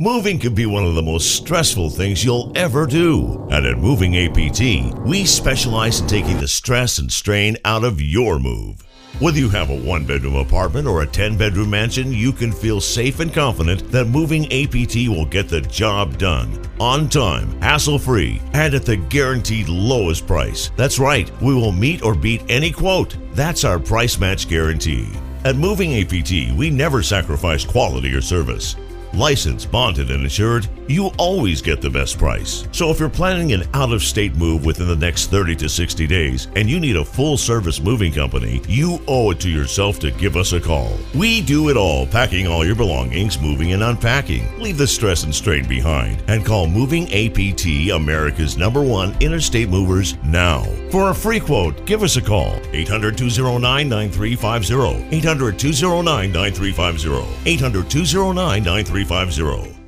Moving can be one of the most stressful things you'll ever do. And at Moving APT, we specialize in taking the stress and strain out of your move. Whether you have a one bedroom apartment or a 10 bedroom mansion, you can feel safe and confident that Moving APT will get the job done on time, hassle free, and at the guaranteed lowest price. That's right, we will meet or beat any quote. That's our price match guarantee. At Moving APT, we never sacrifice quality or service. Licensed, bonded, and insured, you always get the best price. So if you're planning an out of state move within the next 30 to 60 days and you need a full service moving company, you owe it to yourself to give us a call. We do it all, packing all your belongings, moving and unpacking. Leave the stress and strain behind and call Moving APT, America's number one interstate movers, now. For a free quote, give us a call 800 209 9350. 800 209 9350. 800 209 9350. 350.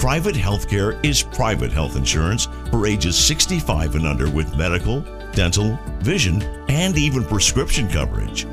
Private healthcare is private health insurance for ages 65 and under with medical, dental, vision, and even prescription coverage.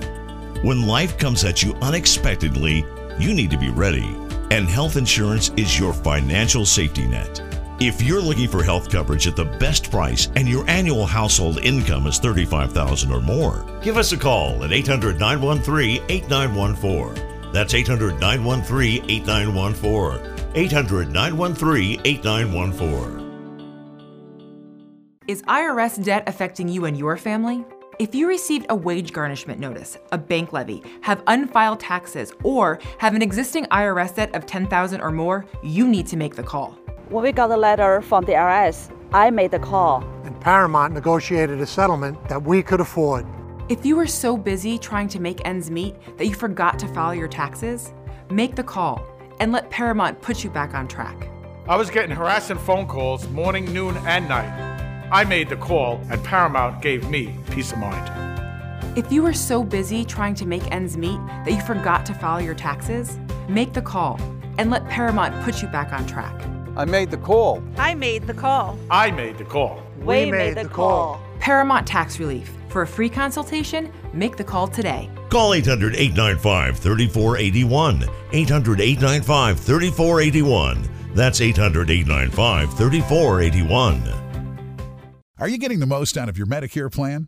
When life comes at you unexpectedly, you need to be ready, and health insurance is your financial safety net. If you're looking for health coverage at the best price and your annual household income is 35,000 or more, give us a call at 800-913-8914. That's 800-913-8914. 800 913 8914. Is IRS debt affecting you and your family? If you received a wage garnishment notice, a bank levy, have unfiled taxes, or have an existing IRS debt of 10,000 or more, you need to make the call. When we got the letter from the IRS, I made the call. And Paramount negotiated a settlement that we could afford. If you were so busy trying to make ends meet that you forgot to file your taxes, make the call and let Paramount put you back on track. I was getting harassing phone calls morning, noon, and night. I made the call, and Paramount gave me peace of mind. If you were so busy trying to make ends meet that you forgot to file your taxes, make the call and let Paramount put you back on track. I made the call. I made the call. I made the call. We, we made, made, the call. call. Paramount Tax Relief. For a free consultation, make the call today. Call 800 895 3481. 800 895 3481. That's 800 895 3481. Are you getting the most out of your Medicare plan?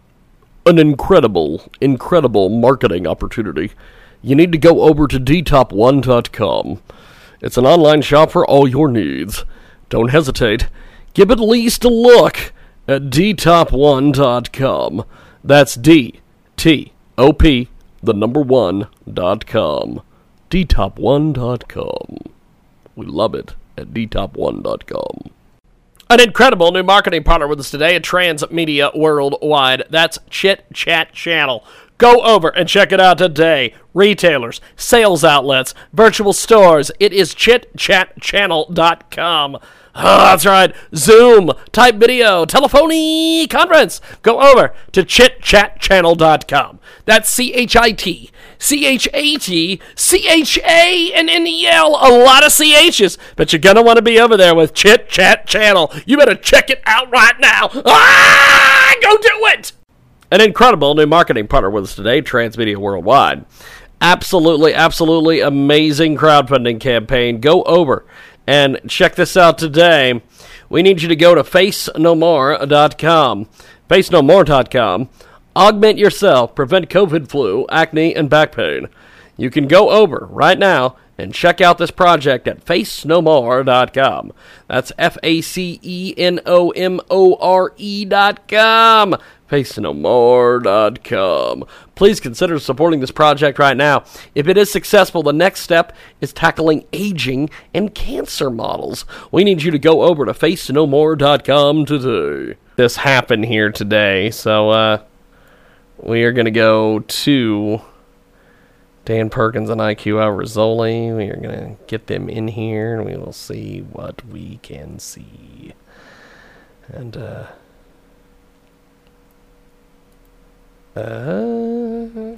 an incredible, incredible marketing opportunity. You need to go over to dtop1.com. It's an online shop for all your needs. Don't hesitate. Give at least a look at dtop1.com. That's D T O P, the number one dot com. dtop1.com. We love it at dtop1.com. An incredible new marketing partner with us today at Transmedia Worldwide. That's Chit Chat Channel. Go over and check it out today. Retailers, sales outlets, virtual stores. It is chitchatchannel.com. Oh, that's right. Zoom, type video, telephony, conference. Go over to chitchatchannel.com. That's C H I T C H A T C H A N N E L. A lot of CHs, but you're going to want to be over there with Chit Chat Channel. You better check it out right now. Ah, go do it. An incredible new marketing partner with us today, Transmedia Worldwide. Absolutely, absolutely amazing crowdfunding campaign. Go over and check this out today. We need you to go to facenomore.com. Facenomore.com. Augment yourself, prevent COVID flu, acne, and back pain. You can go over right now and check out this project at facenomore.com. That's F A C E N O M O R E.com. FaceNoMore.com. Please consider supporting this project right now. If it is successful, the next step is tackling aging and cancer models. We need you to go over to FaceNoMore.com today. This happened here today, so uh, we are going to go to Dan Perkins and IQ Rizzoli. We are going to get them in here and we will see what we can see. And, uh, uh,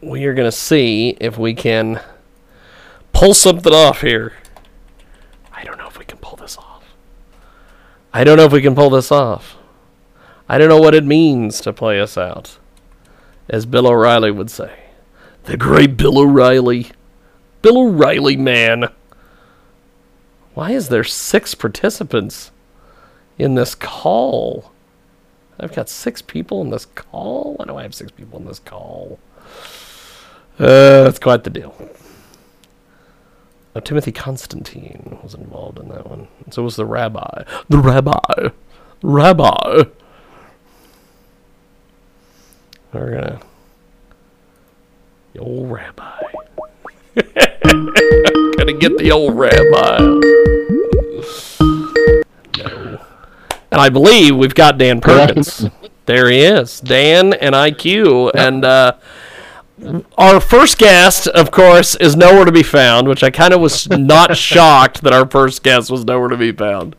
we are going to see if we can pull something off here. I don't know if we can pull this off. I don't know if we can pull this off. I don't know what it means to play us out. As Bill O'Reilly would say. The great Bill O'Reilly. Bill O'Reilly, man. Why is there six participants in this call? I've got six people in this call? Why do I have six people in this call? Uh, that's quite the deal. Oh, Timothy Constantine was involved in that one. So was the rabbi. The rabbi. Rabbi. We're gonna. The old rabbi. gonna get the old rabbi. And I believe we've got Dan Perkins. there he is. Dan and IQ. And uh, our first guest, of course, is nowhere to be found, which I kind of was not shocked that our first guest was nowhere to be found.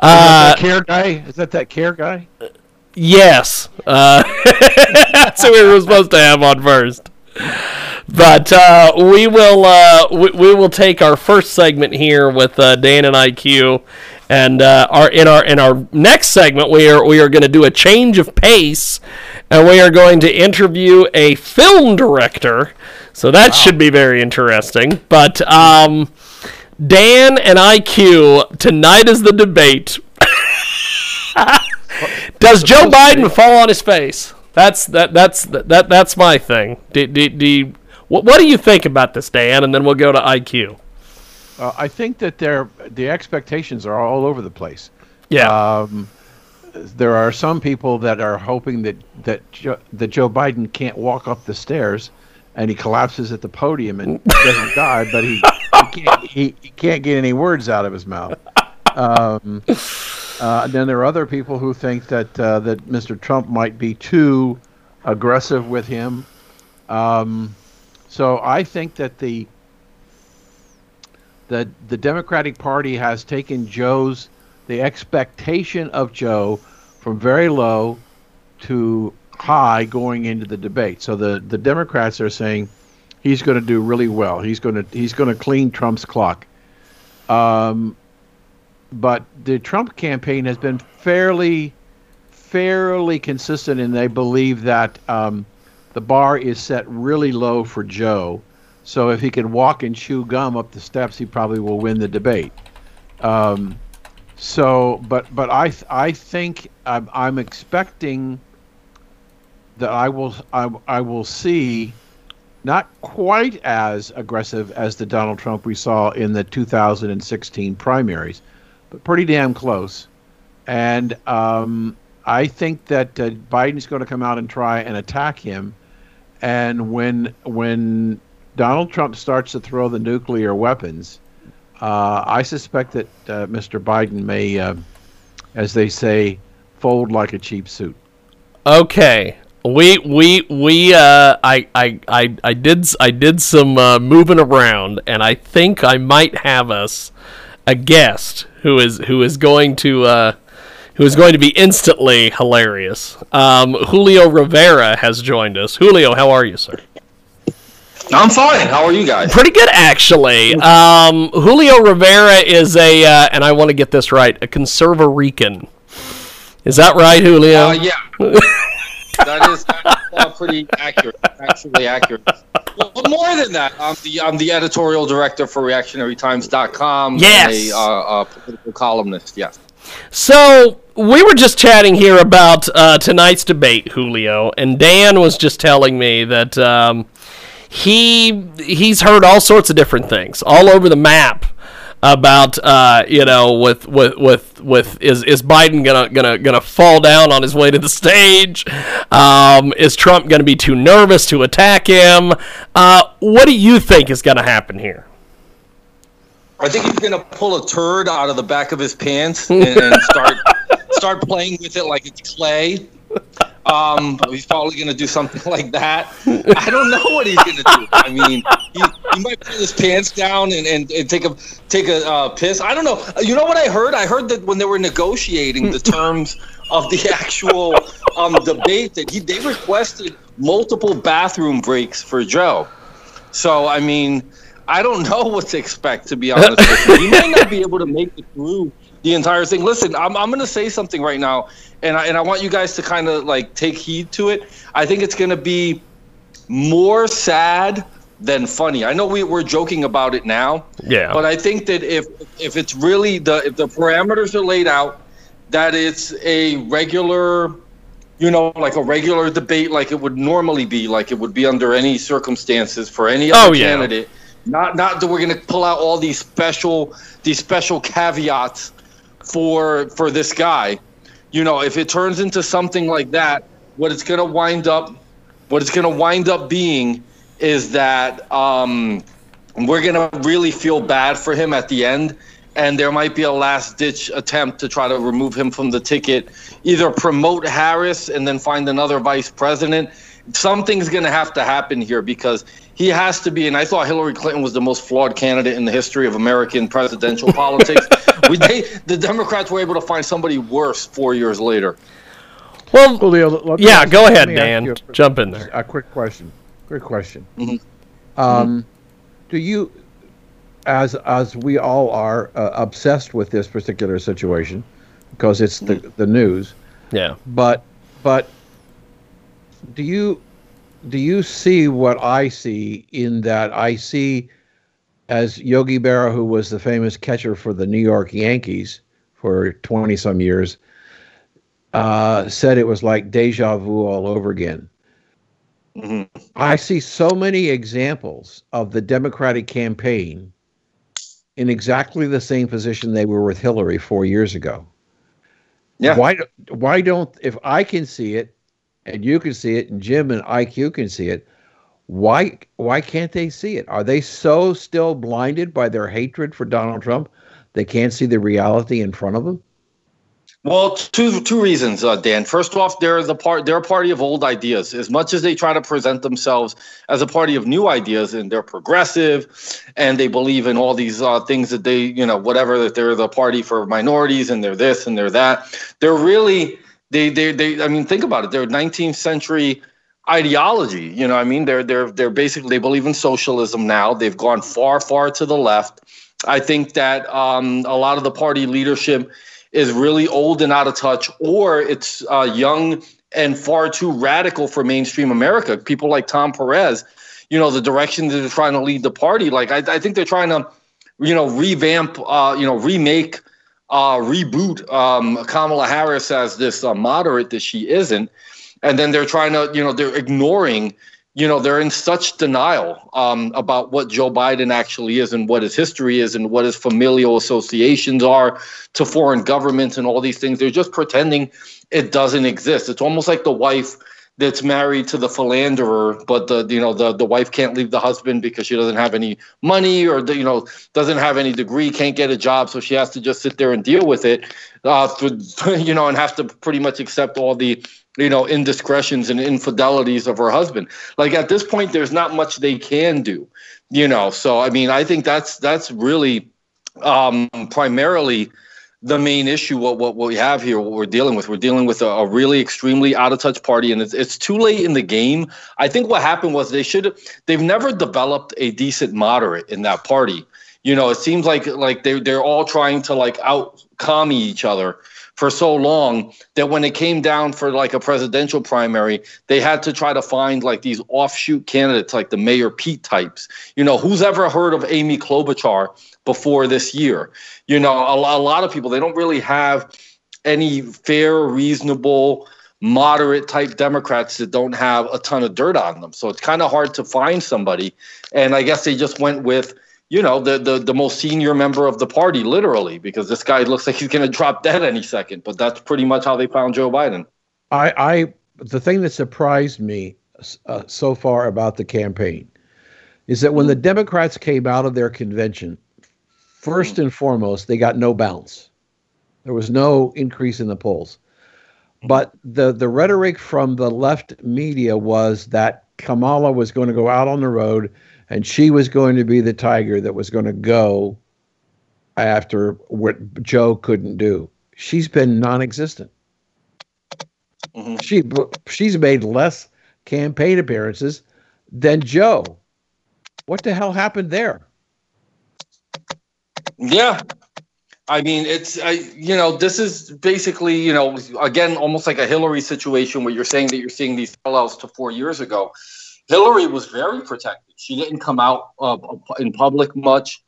Uh, care guy? Is that that care guy? Yes. Uh, that's who we were supposed to have on first. But uh, we will uh, we, we, will take our first segment here with uh, Dan and IQ, and uh, our in our in our next segment we are we are going to do a change of pace, and we are going to interview a film director. So that wow. should be very interesting. But um, Dan and IQ tonight is the debate. Does Joe Biden fall on his face? That's that that's that that's my thing. Do, do, do what, what do you think about this, Dan? And then we'll go to IQ. Uh, I think that they're, the expectations are all over the place. Yeah. Um, there are some people that are hoping that that Joe, that Joe Biden can't walk up the stairs, and he collapses at the podium and doesn't die, but he he can't, he, he can't get any words out of his mouth. Um, uh, then there are other people who think that uh, that Mr. Trump might be too aggressive with him. Um, so I think that the that the Democratic Party has taken Joe's the expectation of Joe from very low to high going into the debate. So the the Democrats are saying he's going to do really well. He's going to he's going to clean Trump's clock. Um, but the Trump campaign has been fairly fairly consistent, and they believe that um, the bar is set really low for Joe. So if he can walk and chew gum up the steps, he probably will win the debate. Um, so, but but I I think I'm, I'm expecting that I will I, I will see not quite as aggressive as the Donald Trump we saw in the 2016 primaries, but pretty damn close. And um, I think that uh, Biden's going to come out and try and attack him. And when when Donald Trump starts to throw the nuclear weapons, uh, I suspect that uh, Mr. Biden may, uh, as they say, fold like a cheap suit. Okay, we we we uh, I, I I I did I did some uh, moving around, and I think I might have us a guest who is who is going to uh, who is going to be instantly hilarious. Um, Julio Rivera has joined us. Julio, how are you, sir? I'm fine. How are you guys? Pretty good, actually. Um, Julio Rivera is a, uh, and I want to get this right, a conservarican. Is that right, Julio? Uh, yeah. that is uh, pretty accurate. Actually accurate. Well, more than that, I'm the I'm the editorial director for ReactionaryTimes.com. Yes. A uh, uh, political columnist. Yes. So we were just chatting here about uh, tonight's debate, Julio, and Dan was just telling me that um, he he's heard all sorts of different things all over the map about uh, you know with with with with is is Biden gonna gonna gonna fall down on his way to the stage? Um, is Trump gonna be too nervous to attack him? Uh, what do you think is gonna happen here? I think he's gonna pull a turd out of the back of his pants and, and start start playing with it like it's clay. Um, he's probably going to do something like that. I don't know what he's going to do. I mean, he, he might pull his pants down and, and, and take a take a uh, piss. I don't know. You know what I heard? I heard that when they were negotiating the terms of the actual um, debate, that he they requested multiple bathroom breaks for Joe. So I mean, I don't know what to expect. To be honest with you, he might not be able to make it through the entire thing. Listen, I'm, I'm going to say something right now, and I, and I want you guys to kind of like take heed to it. I think it's going to be more sad than funny. I know we, we're joking about it now, Yeah. but I think that if if it's really the if the parameters are laid out, that it's a regular, you know, like a regular debate, like it would normally be, like it would be under any circumstances for any other Oh, yeah. candidate. Not not that we're going to pull out all these special these special caveats for for this guy. You know, if it turns into something like that, what it's going to wind up what it's going to wind up being is that um, we're going to really feel bad for him at the end and there might be a last ditch attempt to try to remove him from the ticket either promote harris and then find another vice president something's going to have to happen here because he has to be and i thought hillary clinton was the most flawed candidate in the history of american presidential politics we, they, the democrats were able to find somebody worse four years later Well, Julio, let me yeah, ask- go let ahead, Dan. a- Jump in there. A quick question. Quick question. Mm-hmm. Um, do you, as as we all are, uh, obsessed with this particular situation because it's the the news? Yeah. But but do you do you see what I see in that I see as Yogi Berra, who was the famous catcher for the New York Yankees for 20 some years, uh, said it was like deja vu all over again. I see so many examples of the Democratic campaign in exactly the same position they were with Hillary four years ago. Yeah. Why why don't if I can see it and you can see it and Jim and IQ can see it, why why can't they see it? Are they so still blinded by their hatred for Donald Trump they can't see the reality in front of them? Well, two two reasons, uh, Dan. First off, they're the part they're a party of old ideas. As much as they try to present themselves as a party of new ideas, and they're progressive, and they believe in all these uh, things that they, you know, whatever that they're the party for minorities, and they're this and they're that. They're really they they they. I mean, think about it. They're 19th century ideology. You know, I mean, they're they're they're basically they believe in socialism now. They've gone far far to the left. I think that um, a lot of the party leadership is really old and out of touch, or it's uh, young and far too radical for mainstream America. People like Tom Perez, you know, the direction they're trying to lead the party. Like, I, I think they're trying to, you know, revamp, uh, you know, remake, uh, reboot um, Kamala Harris as this uh, moderate that she isn't. And then they're trying to, you know, they're ignoring you know they're in such denial um, about what Joe Biden actually is and what his history is and what his familial associations are to foreign governments and all these things. They're just pretending it doesn't exist. It's almost like the wife that's married to the philanderer, but the you know the the wife can't leave the husband because she doesn't have any money or you know doesn't have any degree, can't get a job, so she has to just sit there and deal with it, uh, you know, and have to pretty much accept all the you know, indiscretions and infidelities of her husband. Like at this point, there's not much they can do, you know. So I mean, I think that's that's really um, primarily the main issue. What, what what we have here, what we're dealing with, we're dealing with a, a really extremely out of touch party, and it's it's too late in the game. I think what happened was they should they've never developed a decent moderate in that party. You know, it seems like like they they're all trying to like out commie each other for so long that when it came down for like a presidential primary, they had to try to find like these offshoot candidates, like the Mayor Pete types. You know, who's ever heard of Amy Klobuchar before this year? You know, a, a lot of people, they don't really have any fair, reasonable, moderate type Democrats that don't have a ton of dirt on them. So it's kind of hard to find somebody. And I guess they just went with you know, the, the, the most senior member of the party, literally, because this guy looks like he's going to drop dead any second. But that's pretty much how they found Joe Biden. I, I the thing that surprised me uh, so far about the campaign is that when the Democrats came out of their convention, first and foremost, they got no bounce. There was no increase in the polls. But the, the rhetoric from the left media was that Kamala was going to go out on the road and she was going to be the tiger that was going to go after what Joe couldn't do. She's been non-existent. Mm-hmm. She she's made less campaign appearances than Joe. What the hell happened there? Yeah. I mean, it's I, you know, this is basically, you know, again, almost like a Hillary situation where you're saying that you're seeing these parallels to four years ago. Hillary was very protected. She didn't come out uh, in public much.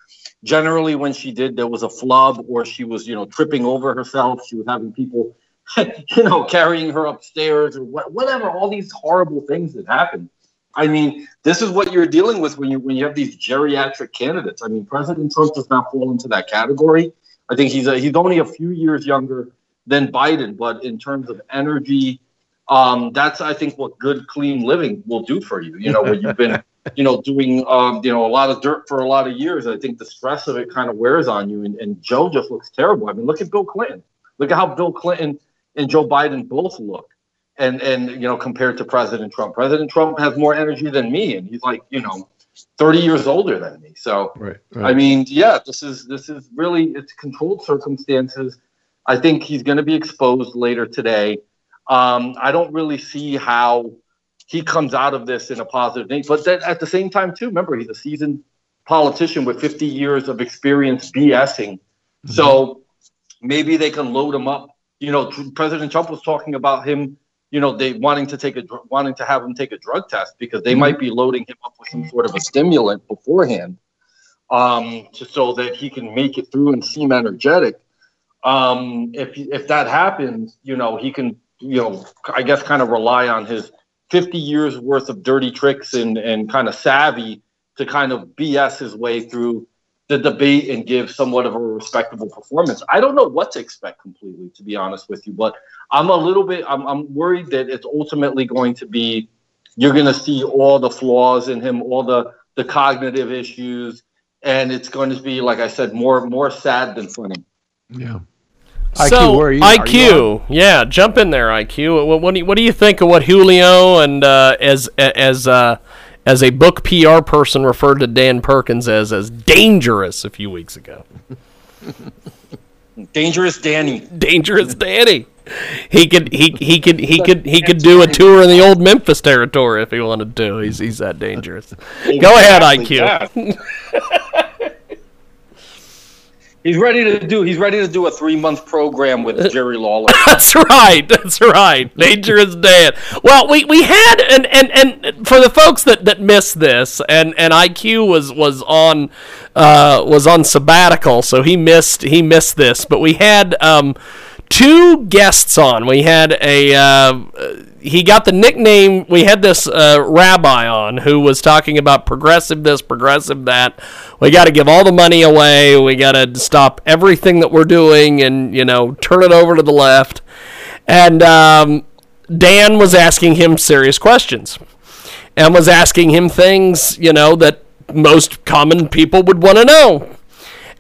Generally, when she did, there was a flub, or she was, you know, tripping over herself. She was having people, you know, carrying her upstairs, or whatever. All these horrible things that happened. I mean, this is what you're dealing with when you when you have these geriatric candidates. I mean, President Trump does not fall into that category. I think he's a, he's only a few years younger than Biden, but in terms of energy, um, that's I think what good clean living will do for you. You know, when you've been you know doing um, you know a lot of dirt for a lot of years, I think the stress of it kind of wears on you. And, and Joe just looks terrible. I mean, look at Bill Clinton. Look at how Bill Clinton and Joe Biden both look. And and you know compared to President Trump, President Trump has more energy than me, and he's like you know 30 years older than me. So right, right. I mean, yeah, this is this is really it's controlled circumstances. I think he's going to be exposed later today. Um, I don't really see how he comes out of this in a positive thing. But then at the same time, too, remember he's a seasoned politician with 50 years of experience BSing. Mm-hmm. So maybe they can load him up. You know, President Trump was talking about him. You know, they wanting to take a wanting to have him take a drug test because they mm-hmm. might be loading him up with some sort of a stimulant beforehand, um, to, so that he can make it through and seem energetic. Um, if if that happens, you know, he can you know, I guess kind of rely on his 50 years worth of dirty tricks and, and kind of savvy to kind of BS his way through the debate and give somewhat of a respectable performance. I don't know what to expect completely, to be honest with you, but I'm a little bit I'm, I'm worried that it's ultimately going to be you're going to see all the flaws in him, all the the cognitive issues, and it's going to be like I said, more more sad than funny. Yeah. So IQ, where are you? IQ, Are you yeah, jump in there, IQ. What, what do you, what do you think of what Julio and uh, as as uh, as a book PR person referred to Dan Perkins as as dangerous a few weeks ago? Dangerous Danny. Dangerous Danny. He could he he could he could he could do a tour in the old Memphis territory if he wanted to. He's he's that dangerous. Go ahead, Exactly, IQ. He's ready to do. He's ready to do a three month program with Jerry Lawler. That's right. That's right. Dangerous Dan. Well, we, we had and, and, and for the folks that, that missed this, and, and IQ was was on uh, was on sabbatical, so he missed he missed this. But we had um, two guests on. We had a uh, he got the nickname. We had this uh, rabbi on who was talking about progressive this, progressive that. We got to give all the money away. We got to stop everything that we're doing, and you know, turn it over to the left. And um, Dan was asking him serious questions, and was asking him things, you know, that most common people would want to know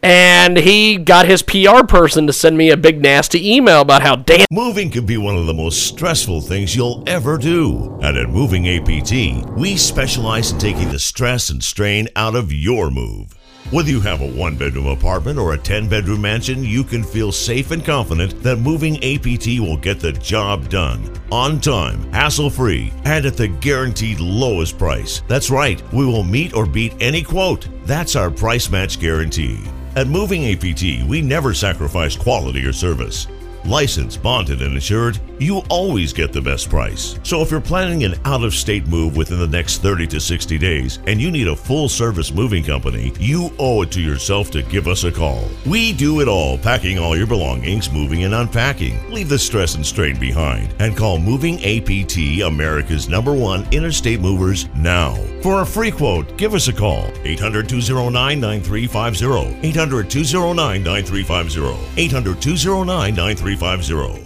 and he got his PR person to send me a big nasty email about how Dan Moving can be one of the most stressful things you'll ever do. And at Moving APT, we specialize in taking the stress and strain out of your move. Whether you have a one bedroom apartment or a 10 bedroom mansion, you can feel safe and confident that Moving APT will get the job done on time, hassle free, and at the guaranteed lowest price. That's right, we will meet or beat any quote. That's our price match guarantee. At Moving APT, we never sacrifice quality or service. Licensed, bonded, and insured, you always get the best price. So if you're planning an out of state move within the next 30 to 60 days and you need a full service moving company, you owe it to yourself to give us a call. We do it all, packing all your belongings, moving and unpacking. Leave the stress and strain behind and call Moving APT, America's number one interstate movers, now. For a free quote, give us a call 800 209 9350. 800 209 9350. 800 209 9350. 350.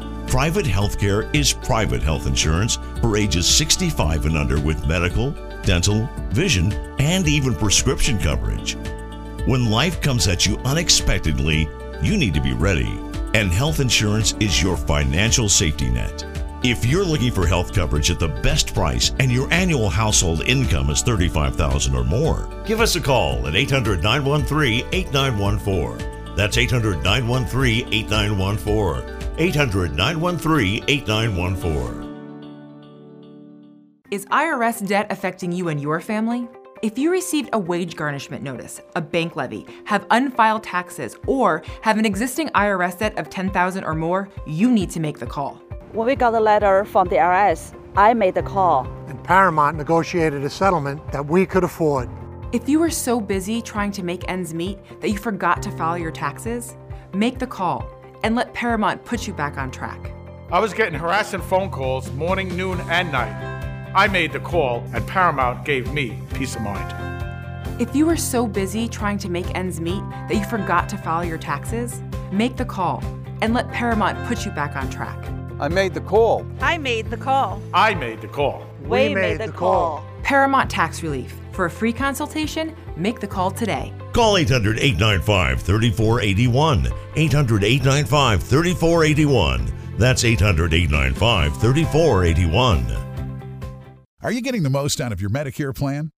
Private healthcare is private health insurance for ages 65 and under with medical, dental, vision, and even prescription coverage. When life comes at you unexpectedly, you need to be ready, and health insurance is your financial safety net. If you're looking for health coverage at the best price and your annual household income is 35,000 or more, give us a call at 800 913 8914. That's 800 913 8914. 800 913 8914. Is IRS debt affecting you and your family? If you received a wage garnishment notice, a bank levy, have unfiled taxes, or have an existing IRS debt of 10,000 or more, you need to make the call. When we got the letter from the IRS, I made the call. And Paramount negotiated a settlement that we could afford. If you were so busy trying to make ends meet that you forgot to file your taxes, make the call and let Paramount put you back on track. I was getting harassing phone calls morning, noon, and night. I made the call, and Paramount gave me peace of mind. If you were so busy trying to make ends meet that you forgot to file your taxes, make the call and let Paramount put you back on track. I made the call. I made the call. I made the call. We, we made, made, the call. call. Paramount Tax Relief. For a free consultation, make the call today. Call 800 895 3481. 800 895 3481. That's 800 895 3481. Are you getting the most out of your Medicare plan?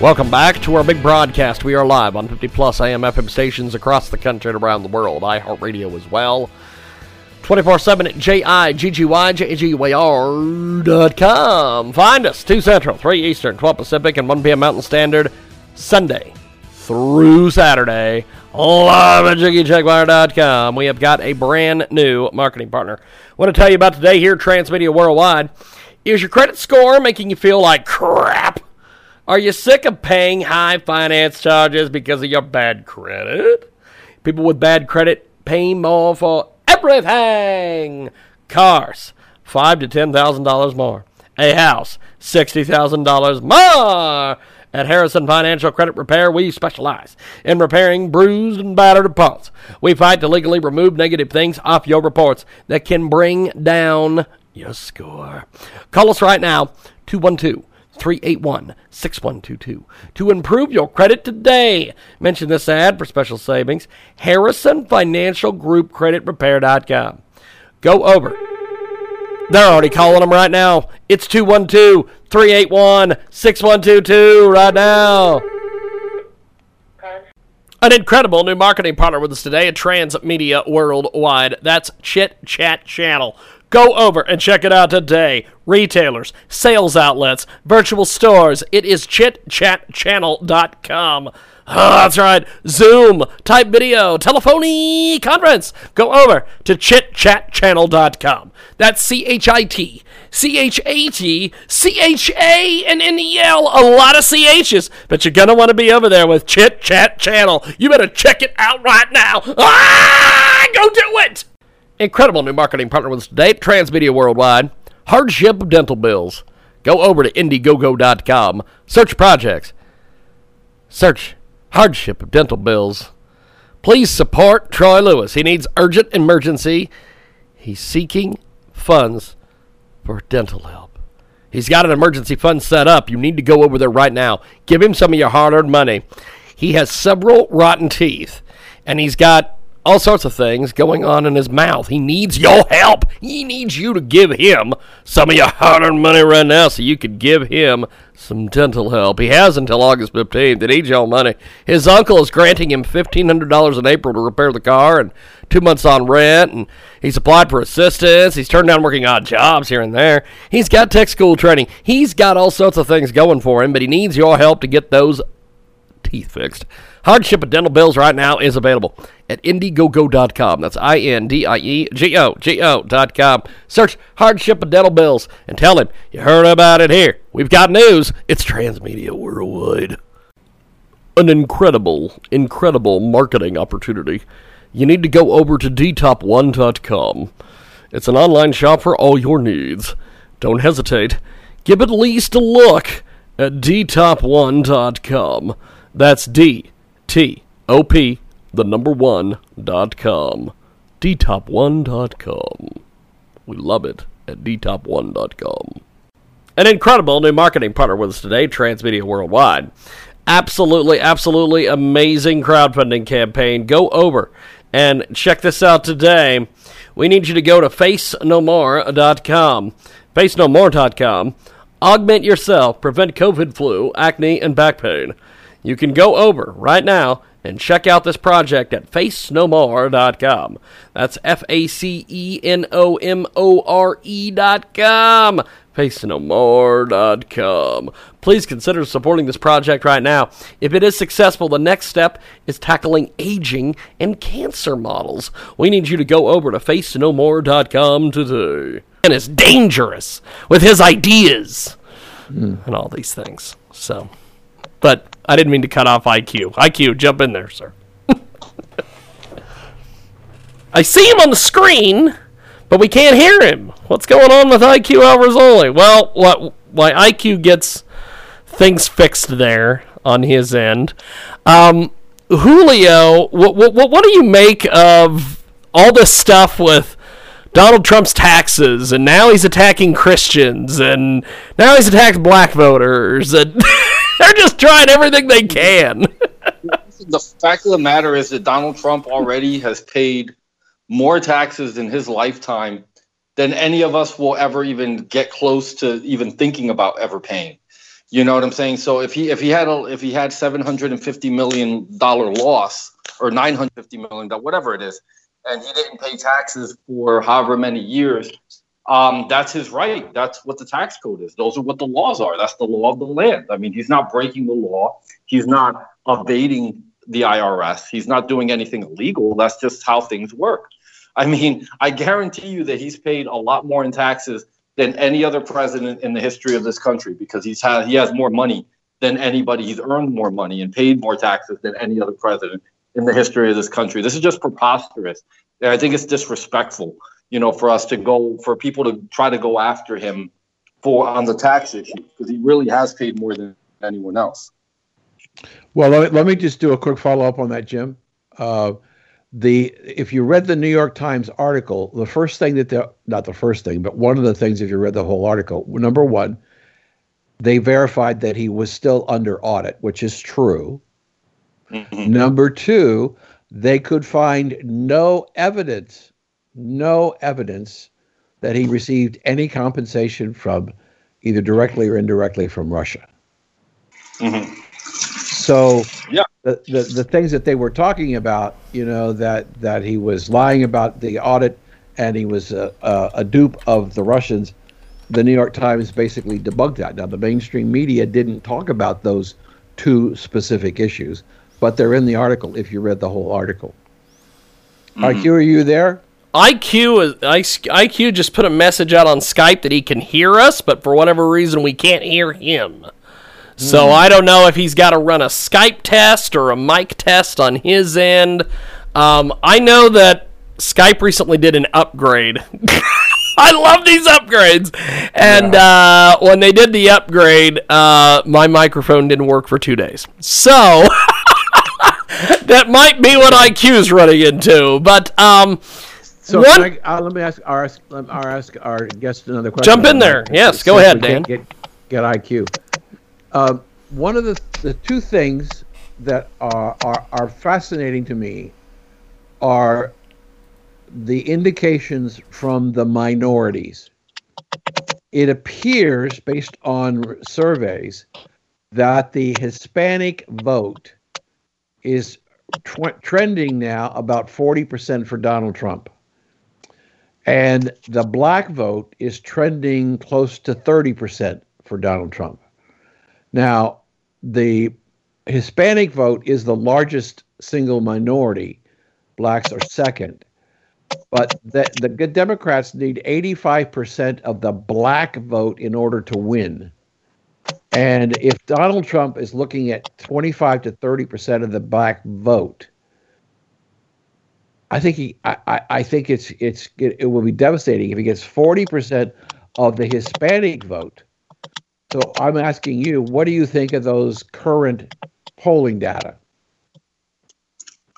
Welcome back to our big broadcast. We are live on 50 plus AM FM stations across the country and around the world. iHeartRadio as well. 24 7 at JIGGY, Find us 2 Central, 3 Eastern, 12 Pacific, and 1 p.m. Mountain Standard, Sunday through Saturday. Live at JiggyJaguar.com. We have got a brand new marketing partner. Want to tell you about today here Transmedia Worldwide. Is your credit score making you feel like crap? Are you sick of paying high finance charges because of your bad credit? People with bad credit pay more for everything. Cars, five to ten thousand dollars more. A house, sixty thousand dollars more. At Harrison Financial Credit Repair, we specialize in repairing bruised and battered reports. We fight to legally remove negative things off your reports that can bring down your score. Call us right now, 212 381 6122. To improve your credit today, mention this ad for special savings. Harrison Financial Group Credit Repair.com. Go over. They're already calling them right now. It's 212 381 6122 right now. An incredible new marketing partner with us today at Transmedia Worldwide. That's Chit Chat Channel. Go over and check it out today. Retailers, sales outlets, virtual stores. It is chitchatchannel.com. Oh, that's right. Zoom, type video, telephony conference. Go over to chitchatchannel.com. That's C H I T C H A T C H A N N E L. A lot of CHs, but you're going to want to be over there with Chit Chat Channel. You better check it out right now. Ah, go do it. Incredible new marketing partner with us today, Transmedia Worldwide. Hardship of dental bills. Go over to Indiegogo.com. Search projects. Search hardship of dental bills. Please support Troy Lewis. He needs urgent emergency. He's seeking funds for dental help. He's got an emergency fund set up. You need to go over there right now. Give him some of your hard earned money. He has several rotten teeth, and he's got all sorts of things going on in his mouth. He needs your help. He needs you to give him some of your hard earned money right now so you could give him some dental help. He has until August 15th. He needs your money. His uncle is granting him $1,500 in April to repair the car and two months on rent. And he's applied for assistance. He's turned down working odd jobs here and there. He's got tech school training. He's got all sorts of things going for him, but he needs your help to get those teeth fixed. Hardship of dental bills right now is available at Indiegogo.com. That's I N D I E G O G O.com. Search Hardship of Dental Bills and tell him you heard about it here. We've got news. It's Transmedia Worldwide. An incredible, incredible marketing opportunity. You need to go over to dtop1.com. It's an online shop for all your needs. Don't hesitate. Give at least a look at dtop1.com. That's D T O P, the number one dot com. dtop1.com. We love it at dtop1.com. An incredible new marketing partner with us today, Transmedia Worldwide. Absolutely, absolutely amazing crowdfunding campaign. Go over and check this out today. We need you to go to facenomore.com. Facenomore.com. Augment yourself, prevent COVID flu, acne, and back pain. You can go over right now and check out this project at facenomore.com. That's F A C E N O M O R E.com. Facenomore.com. Please consider supporting this project right now. If it is successful, the next step is tackling aging and cancer models. We need you to go over to facenomore.com today. And is dangerous with his ideas hmm. and all these things. So, but I didn't mean to cut off IQ. IQ, jump in there, sir. I see him on the screen, but we can't hear him. What's going on with IQ Alverzoli? Well, what why IQ gets things fixed there on his end. Um, Julio, what, what what do you make of all this stuff with Donald Trump's taxes, and now he's attacking Christians, and now he's attacked black voters, and they're just trying everything they can. the fact of the matter is that Donald Trump already has paid more taxes in his lifetime than any of us will ever even get close to even thinking about ever paying. You know what I'm saying? So if he if he had a if he had 750 million dollar loss or 950 million dollar whatever it is, and he didn't pay taxes for however many years, um, that's his right. That's what the tax code is. Those are what the laws are. That's the law of the land. I mean, he's not breaking the law. He's not evading the IRS. He's not doing anything illegal. That's just how things work. I mean, I guarantee you that he's paid a lot more in taxes than any other president in the history of this country because he's he has more money than anybody. He's earned more money and paid more taxes than any other president in the history of this country. This is just preposterous. And I think it's disrespectful, you know, for us to go for people to try to go after him for on the tax issue because he really has paid more than anyone else. Well, let me, let me just do a quick follow up on that, Jim. Uh, the if you read the New York Times article, the first thing that they not the first thing, but one of the things if you read the whole article, number one, they verified that he was still under audit, which is true. Mm-hmm. Number two, they could find no evidence, no evidence that he received any compensation from either directly or indirectly from Russia. Mm-hmm. So yeah. the, the the things that they were talking about, you know, that that he was lying about the audit and he was a, a, a dupe of the Russians. The New York Times basically debunked that. Now the mainstream media didn't talk about those two specific issues, but they're in the article if you read the whole article. Mm-hmm. IQ, are you there? IQ is IQ just put a message out on Skype that he can hear us, but for whatever reason we can't hear him. So mm. I don't know if he's got to run a Skype test or a mic test on his end. Um, I know that Skype recently did an upgrade. I love these upgrades. And yeah. uh, when they did the upgrade, uh, my microphone didn't work for two days. So that might be what IQ's running into. But um, so one, I, uh, let me ask our, ask our guest another question. Jump in there. Yes, go ahead, Dan. Get, get IQ. Uh, one of the, the two things that are, are, are fascinating to me are the indications from the minorities. It appears, based on surveys, that the Hispanic vote is tw- trending now about 40% for Donald Trump. And the black vote is trending close to 30% for Donald Trump. Now, the Hispanic vote is the largest single minority. Blacks are second. But the, the good Democrats need 85% of the black vote in order to win. And if Donald Trump is looking at 25 to 30% of the black vote, I think he I, I think it's it's it, will be devastating if he gets 40% of the Hispanic vote so I'm asking you, what do you think of those current polling data?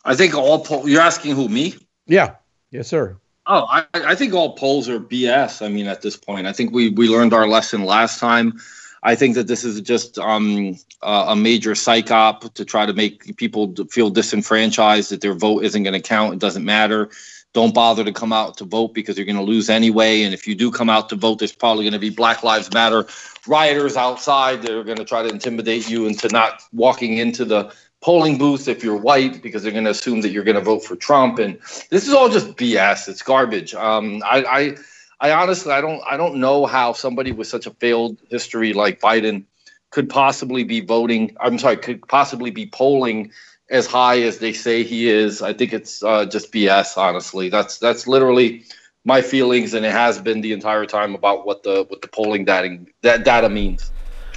I think all poll. You're asking who me? Yeah. Yes, sir. Oh, I, I think all polls are BS. I mean, at this point, I think we we learned our lesson last time. I think that this is just um, a major psych op to try to make people feel disenfranchised that their vote isn't going to count. It doesn't matter. Don't bother to come out to vote because you're going to lose anyway. And if you do come out to vote, there's probably going to be Black Lives Matter rioters outside that are going to try to intimidate you into not walking into the polling booth if you're white because they're going to assume that you're going to vote for Trump. And this is all just BS. It's garbage. Um, I, I I honestly I don't I don't know how somebody with such a failed history like Biden could possibly be voting. I'm sorry, could possibly be polling as high as they say he is. I think it's uh, just BS. Honestly, that's that's literally my feelings, and it has been the entire time about what the what the polling data that data means.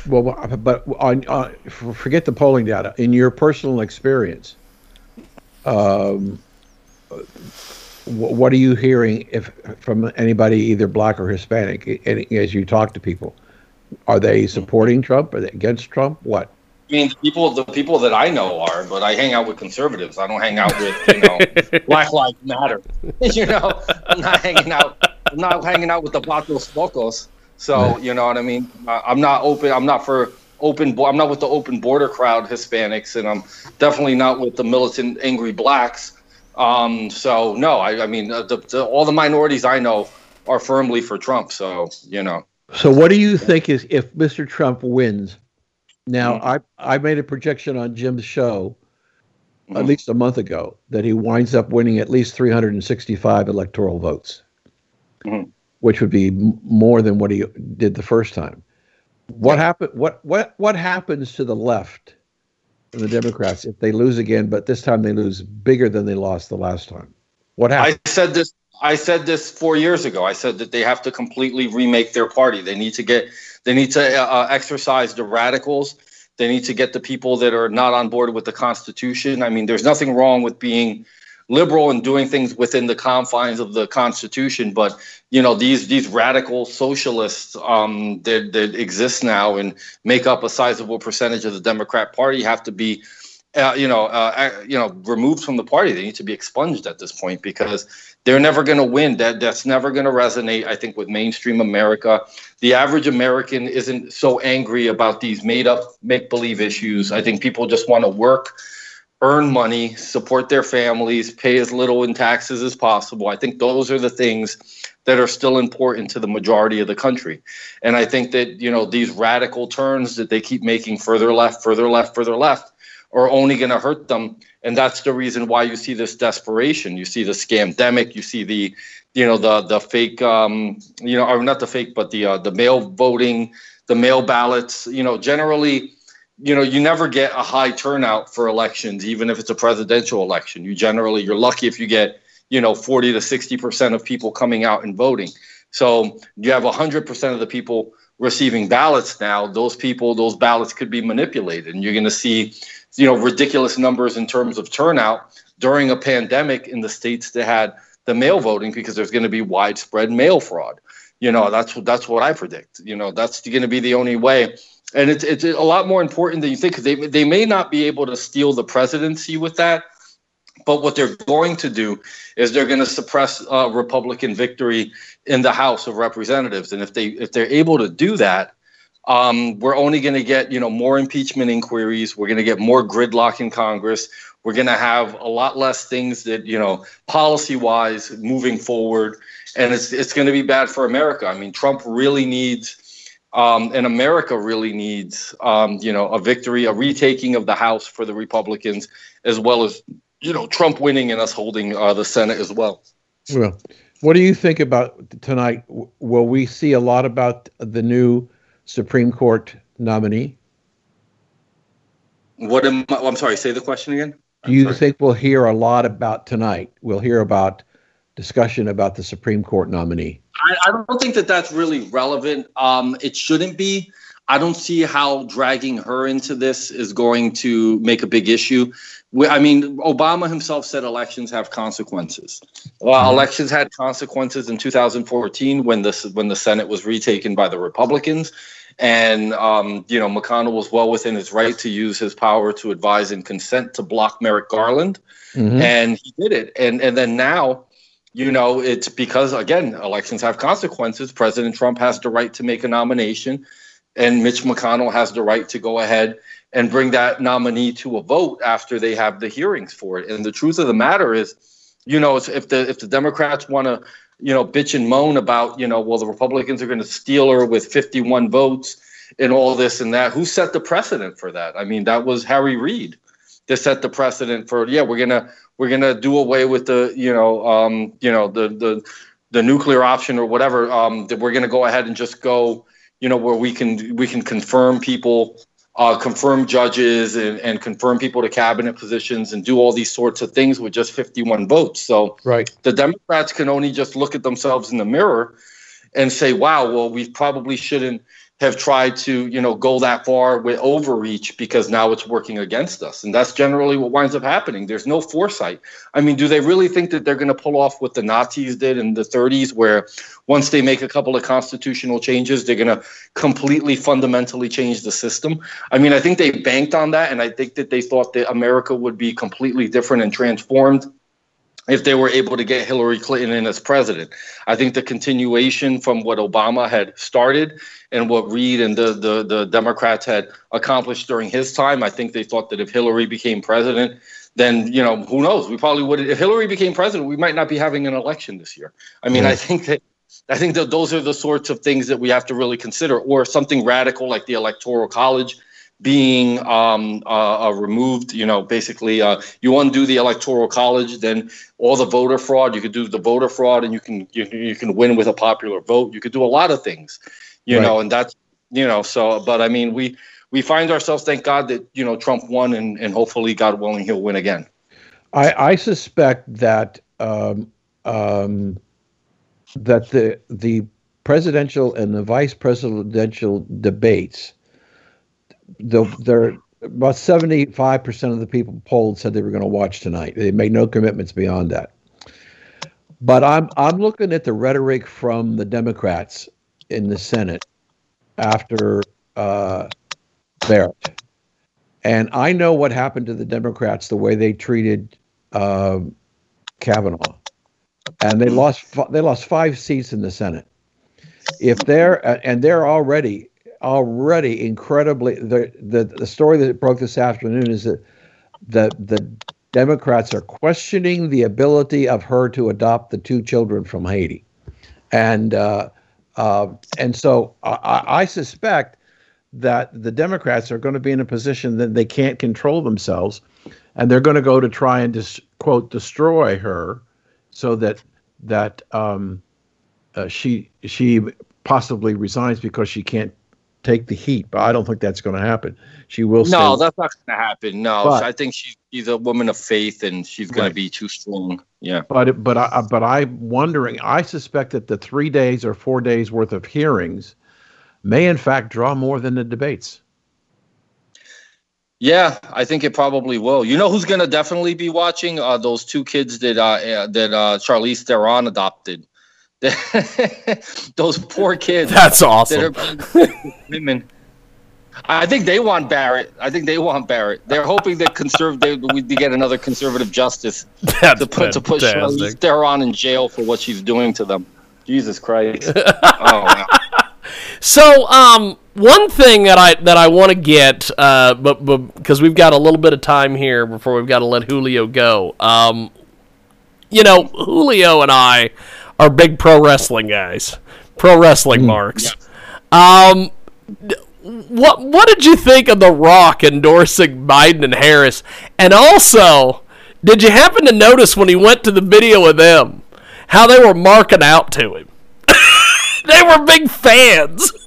Well, but on, on forget the polling data. In your personal experience, um, what are you hearing if from anybody either black or Hispanic as you talk to people? Are they supporting Trump? Are they against Trump? What? I mean, the people the people that I know are, but I hang out with conservatives. I don't hang out with you know Black Lives Matter. you know, I'm not hanging out. I'm not hanging out with the Vatos Locos. So you know what I mean. Uh, I'm not open. I'm not for open. I'm not with the open border crowd Hispanics, and I'm definitely not with the militant angry blacks. Um, so no, I, I mean, uh, the, the, all the minorities I know are firmly for Trump. So you know. So what do you think is if Mr. Trump wins? Now mm-hmm. I I made a projection on Jim's show mm-hmm. at least a month ago that he winds up winning at least 365 electoral votes, mm-hmm. which would be m- more than what he did the first time. What yeah. happened? What what what happens to the left the Democrats if they lose again, but this time they lose bigger than they lost the last time? What happened? I said this. I said this four years ago. I said that they have to completely remake their party. They need to get. They need to uh, uh, exercise the radicals. They need to get the people that are not on board with the Constitution. I mean, there's nothing wrong with being liberal and doing things within the confines of the Constitution. But you know, these these radical socialists um, that that exist now and make up a sizable percentage of the Democrat Party have to be. Uh, you know, uh, you know, removed from the party. They need to be expunged at this point because they're never going to win. That that's never going to resonate. I think with mainstream America, the average American isn't so angry about these made-up, make-believe issues. I think people just want to work earn money, support their families, pay as little in taxes as possible. I think those are the things that are still important to the majority of the country. And I think that, you know, these radical turns that they keep making further left, further left, further left are only going to hurt them. And that's the reason why you see this desperation. You see the scamdemic, you see the, you know, the the fake um, you know, or not the fake, but the uh, the mail voting, the mail ballots, you know, generally you know you never get a high turnout for elections even if it's a presidential election. You generally you're lucky if you get you know 40 to 60 percent of people coming out and voting. So you have 100 percent of the people receiving ballots now. Those people those ballots could be manipulated and you're going to see you know ridiculous numbers in terms of turnout during a pandemic in the states that had the mail voting because there's going to be widespread mail fraud. You know that's that's what i predict. You know that's going to be the only way and it's it's a lot more important than you think they they may not be able to steal the presidency with that, but what they're going to do is they're going to suppress uh, Republican victory in the House of Representatives, and if they if they're able to do that, um, we're only going to get you know more impeachment inquiries. We're going to get more gridlock in Congress. We're going to have a lot less things that you know policy wise moving forward, and it's it's going to be bad for America. I mean, Trump really needs um, and America really needs, um, you know, a victory, a retaking of the House for the Republicans, as well as, you know, Trump winning and us holding uh, the Senate as well. Well, what do you think about tonight? Will we see a lot about the new Supreme Court nominee? What am I, I'm sorry, say the question again. do you sorry. think we'll hear a lot about tonight? We'll hear about discussion about the Supreme Court nominee. I, I don't think that that's really relevant. Um, it shouldn't be. I don't see how dragging her into this is going to make a big issue. I mean, Obama himself said elections have consequences. Well, mm-hmm. elections had consequences in 2014 when the when the Senate was retaken by the Republicans, and um, you know McConnell was well within his right to use his power to advise and consent to block Merrick Garland, mm-hmm. and he did it. And and then now you know, it's because again, elections have consequences. President Trump has the right to make a nomination, and Mitch McConnell has the right to go ahead and bring that nominee to a vote after they have the hearings for it. And the truth of the matter is, you know, if the if the Democrats want to, you know, bitch and moan about, you know, well, the Republicans are going to steal her with 51 votes and all this and that, who set the precedent for that? I mean, that was Harry Reid to set the precedent for, yeah, we're gonna we're gonna do away with the, you know, um, you know, the the the nuclear option or whatever. Um, that we're gonna go ahead and just go, you know, where we can we can confirm people uh, confirm judges and, and confirm people to cabinet positions and do all these sorts of things with just 51 votes. So right. the Democrats can only just look at themselves in the mirror and say, wow, well, we probably shouldn't have tried to, you know, go that far with overreach because now it's working against us. And that's generally what winds up happening. There's no foresight. I mean, do they really think that they're going to pull off what the Nazis did in the 30s, where once they make a couple of constitutional changes, they're going to completely fundamentally change the system? I mean, I think they banked on that. And I think that they thought that America would be completely different and transformed if they were able to get Hillary Clinton in as president. I think the continuation from what Obama had started and what Reid and the, the, the Democrats had accomplished during his time, I think they thought that if Hillary became president, then you know who knows? We probably would. If Hillary became president, we might not be having an election this year. I mean, I think that I think that those are the sorts of things that we have to really consider, or something radical like the Electoral College being um, uh, uh, removed. You know, basically, uh, you undo the electoral college, then all the voter fraud. You could do the voter fraud, and you can you, you can win with a popular vote. You could do a lot of things, you Right. know, and that's you know. So, but I mean, we we find ourselves. Thank God that you know Trump won, and and hopefully, God willing, he'll win again. I, I suspect that um, um, that the the presidential and the vice presidential debates, the they're about seventy five percent of the people polled said they were going to watch tonight. They made no commitments beyond that. But I'm I'm looking at the rhetoric from the Democrats in the Senate after uh, Barrett, and I know what happened to the Democrats the way they treated um, Kavanaugh, and they lost they lost five seats in the Senate. If they're and they're already already incredibly the the the story that broke this afternoon is that the the Democrats are questioning the ability of her to adopt the two children from Haiti, and uh, uh, and so I, I suspect that the Democrats are going to be in a position that they can't control themselves, and they're going to go to try and dis, quote destroy her, so that that um, uh, she she possibly resigns because she can't take the heat. But I don't think that's going to happen. She will. No, that's not going to happen. No, But- I think she's she's a woman of faith, and she's going Right. to be too strong. Yeah. But but I but I'm wondering. I suspect that the three days or four days worth of hearings may in fact draw more than the debates. Yeah, I think it probably will. You know who's going to definitely be watching? Uh, those two kids that uh, uh, that uh, Charlize Theron adopted. those poor kids. That's awesome. That women. I think they want Barrett. I think they want Barrett. They're hoping that conservative we get another conservative justice That's to put to put Charlize. Theron in jail for what she's doing to them. Jesus Christ. oh, wow. So, um, one thing that I that I want to get, uh, but because we've got a little bit of time here before we've got to let Julio go. Um, you know, Julio and I are big pro wrestling guys, pro wrestling marks. Um, what what did you think of The Rock endorsing Biden and Harris? And also, did you happen to notice when he went to the video of them how they were marking out to him? they were big fans.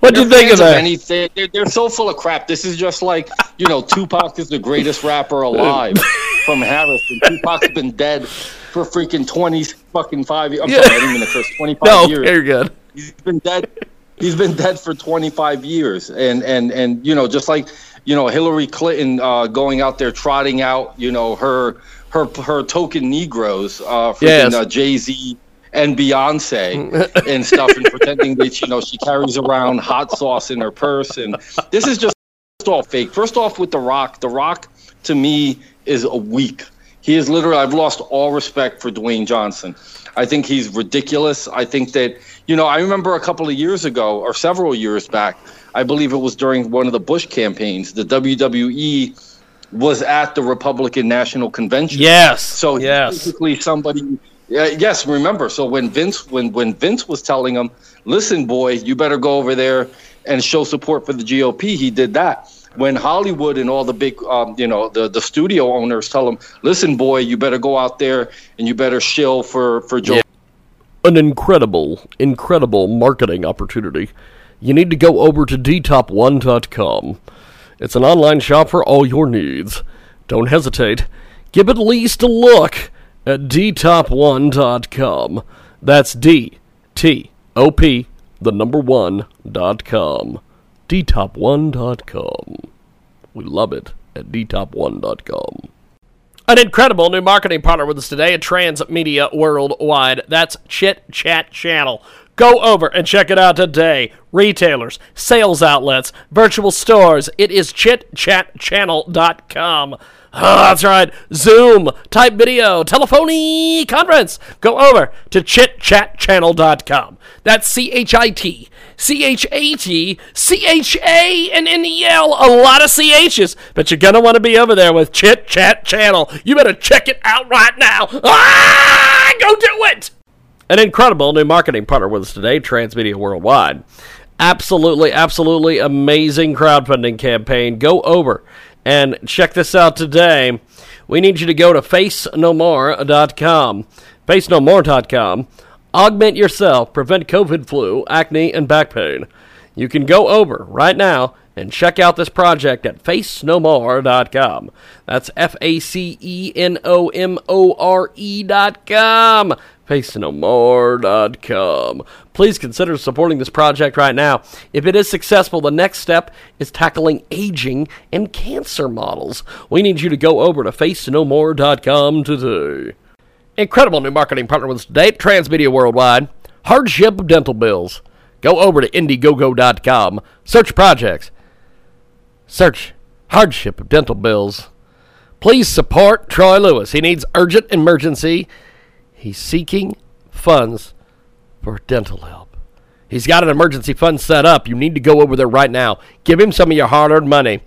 What'd you They're think of fans that? Anything. They're, they're so full of crap. This is just like, you know, Tupac is the greatest rapper alive from Harris. And Tupac's been dead for freaking 20 fucking five years. I'm Yeah. sorry, I didn't mean to curse. 25 No, years. you're good. He's been dead. He's been dead for 25 years. And, and, and you know, just like, you know, Hillary Clinton uh, going out there trotting out, you know, her her her token Negroes, uh, freaking Yes. uh, Jay Z and Beyonce and stuff, and pretending that you know she carries around hot sauce in her purse, and this is just all fake. First off, with The Rock, The Rock to me is a weak. He is literally. I've lost all respect for Dwayne Johnson. I think he's ridiculous. I think that you know. I remember a couple of years ago, or several years back, I believe it was during one of the Bush campaigns. The WWE was at the Republican National Convention. Yes. So yes. basically somebody. Yeah, yes, remember. So when Vince, when when Vince was telling him, "Listen, boy, you better go over there and show support for the GOP," he did that. When Hollywood and all the big, um, you know, the the studio owners tell him, "Listen, boy, you better go out there and you better shill for for Joe." An incredible, incredible marketing opportunity. You need to go over to dtop1.com. It's an online shop for all your needs. Don't hesitate. Give at least a look at dtop1.com. That's D T O P, the number one dot com. dtop1.com. We love it at dtop1.com. An incredible new marketing partner with us today at Transmedia Worldwide. That's Chit Chat Channel. Go over and check it out today. Retailers, sales outlets, virtual stores. It is chitchatchannel.com. Oh, ah, that's right. Zoom, type video, telephony conference. Go over to chitchatchannel.com. That's C H I T C H A T C H A and N E L. A lot of CHs, but you're going to want to be over there with Chit Chat Channel. You better check it out right now. Ah, go do it. An incredible new marketing partner with us today, Transmedia Worldwide. Absolutely, absolutely amazing crowdfunding campaign. Go over and check this out today. We need you to go to facenomore.com. Facenomore.com. Augment yourself, prevent COVID flu, acne, and back pain. You can go over right now and check out this project at facenomore.com. That's F A C E N O M O R E.com. FaceNoMore.com. Please consider supporting this project right now. If it is successful, the next step is tackling aging and cancer models. We need you to go over to FaceNoMore.com today. Incredible new marketing partner with us today, Transmedia Worldwide. Hardship of Dental Bills. Go over to Indiegogo.com. Search projects. Search Hardship of Dental Bills. Please support Troy Lewis. He needs urgent emergency. He's seeking funds for dental help. He's got an emergency fund set up. You need to go over there right now. Give him some of your hard earned money.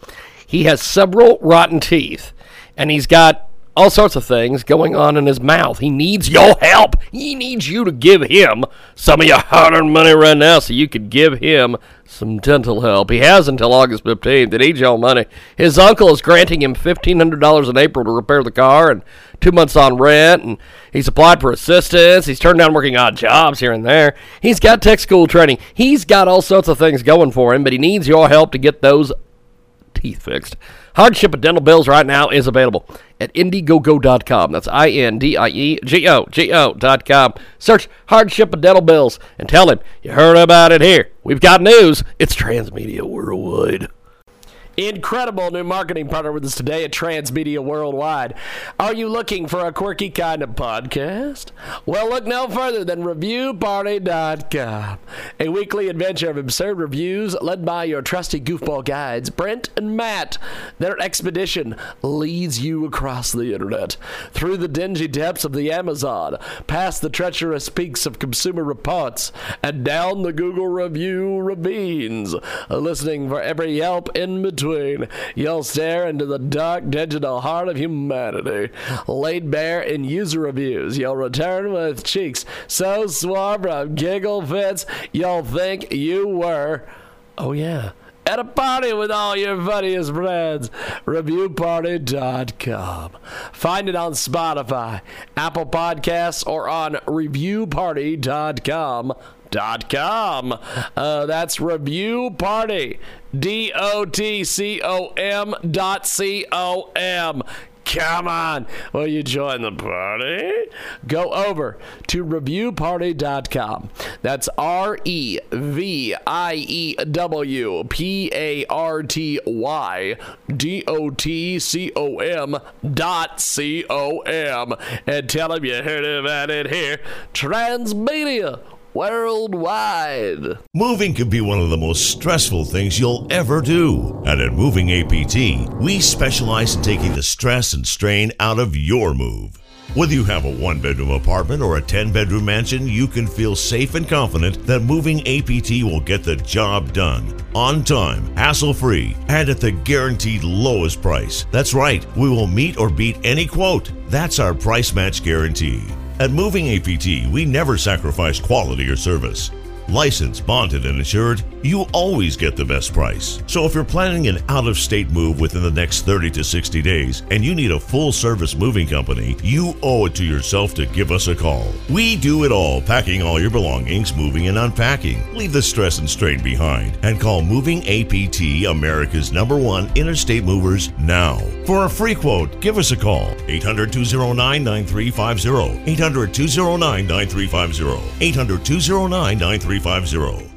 He has several rotten teeth, and he's got all sorts of things going on in his mouth. He needs your help. He needs you to give him some of your hard earned money right now so you could give him some dental help. He has until August 15th. He needs your money. His uncle is granting him $1,500 in April to repair the car and two months on rent. And he's applied for assistance. He's turned down working odd jobs here and there. He's got tech school training. He's got all sorts of things going for him, but he needs your help to get those teeth fixed. Hardship of dental bills right now is available at Indiegogo.com. That's I N D I E G O G O.com. Search Hardship of dental bills and tell him you heard about it here. We've got news. It's Transmedia Worldwide. Incredible new marketing partner with us today at Transmedia Worldwide. Are you looking for a quirky kind of podcast? Well, look no further than ReviewParty.com, a weekly adventure of absurd reviews led by your trusty goofball guides, Brent and Matt. Their expedition leads you across the internet, through the dingy depths of the Amazon, past the treacherous peaks of Consumer Reports, and down the Google review ravines, listening for every Yelp in between between. You'll stare into the dark digital heart of humanity. Laid bare in user reviews, you'll return with cheeks so suave from giggle fits, you'll think you were, oh yeah, at a party with all your funniest friends. ReviewParty.com. Find it on Spotify, Apple Podcasts, or on ReviewParty.com dot com. Uh, that's review party. D O T C O M dot C O M. Come on. Will you join the party? Go over to reviewparty.com. That's R E V I E W P A R T Y D O T C O M dot C O M. And tell them you heard about it here. Transmedia worldwide. Moving can be one of the most stressful things you'll ever do. And at Moving APT, we specialize in taking the stress and strain out of your move. Whether you have a one bedroom apartment or a 10 bedroom mansion, you can feel safe and confident that Moving APT will get the job done on time, hassle free, and at the guaranteed lowest price. That's right, we will meet or beat any quote. That's our price match guarantee. At Moving APT, we never sacrifice quality or service. Licensed, bonded, and insured, you always get the best price. So if you're planning an out of state move within the next 30 to 60 days and you need a full service moving company, you owe it to yourself to give us a call. We do it all, packing all your belongings, moving and unpacking. Leave the stress and strain behind and call Moving APT, America's number one interstate movers, now. For a free quote, give us a call 800 209 9350. 800 209 9350. 800 209 9350. 350.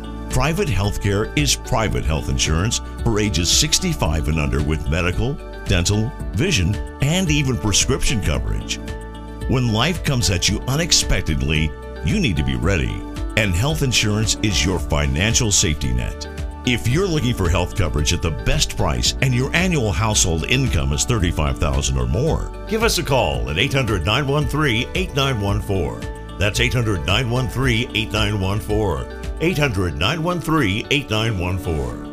Private healthcare is private health insurance for ages 65 and under with medical, dental, vision, and even prescription coverage. When life comes at you unexpectedly, you need to be ready, and health insurance is your financial safety net. If you're looking for health coverage at the best price and your annual household income is 35000 or more, give us a call at 800 913 8914. That's 800 913 8914. 800 913 8914.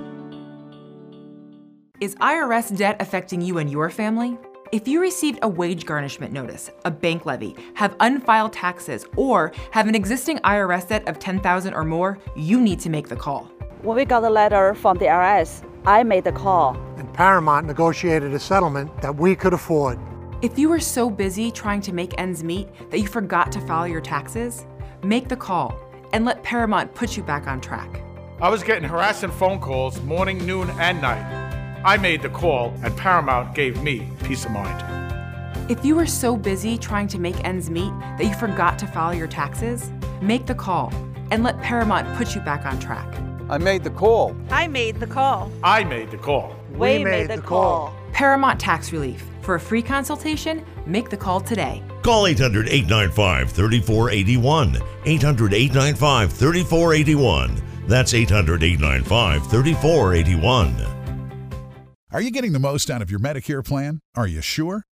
Is IRS debt affecting you and your family? If you received a wage garnishment notice, a bank levy, have unfiled taxes, or have an existing IRS debt of 10,000 or more, you need to make the call. When we got the letter from the IRS, I made the call. And Paramount negotiated a settlement that we could afford. If you were so busy trying to make ends meet that you forgot to file your taxes, make the call and let Paramount put you back on track. I was getting harassing phone calls morning, noon, and night. I made the call, and Paramount gave me peace of mind. If you were so busy trying to make ends meet that you forgot to file your taxes, make the call and let Paramount put you back on track. I made the call. I made the call. I made the call. We, we made, made, the call. call. Paramount Tax Relief. For a free consultation, make the call today. Call 800 895 3481. 800 895 3481. That's 800 895 3481. Are you getting the most out of your Medicare plan? Are you sure?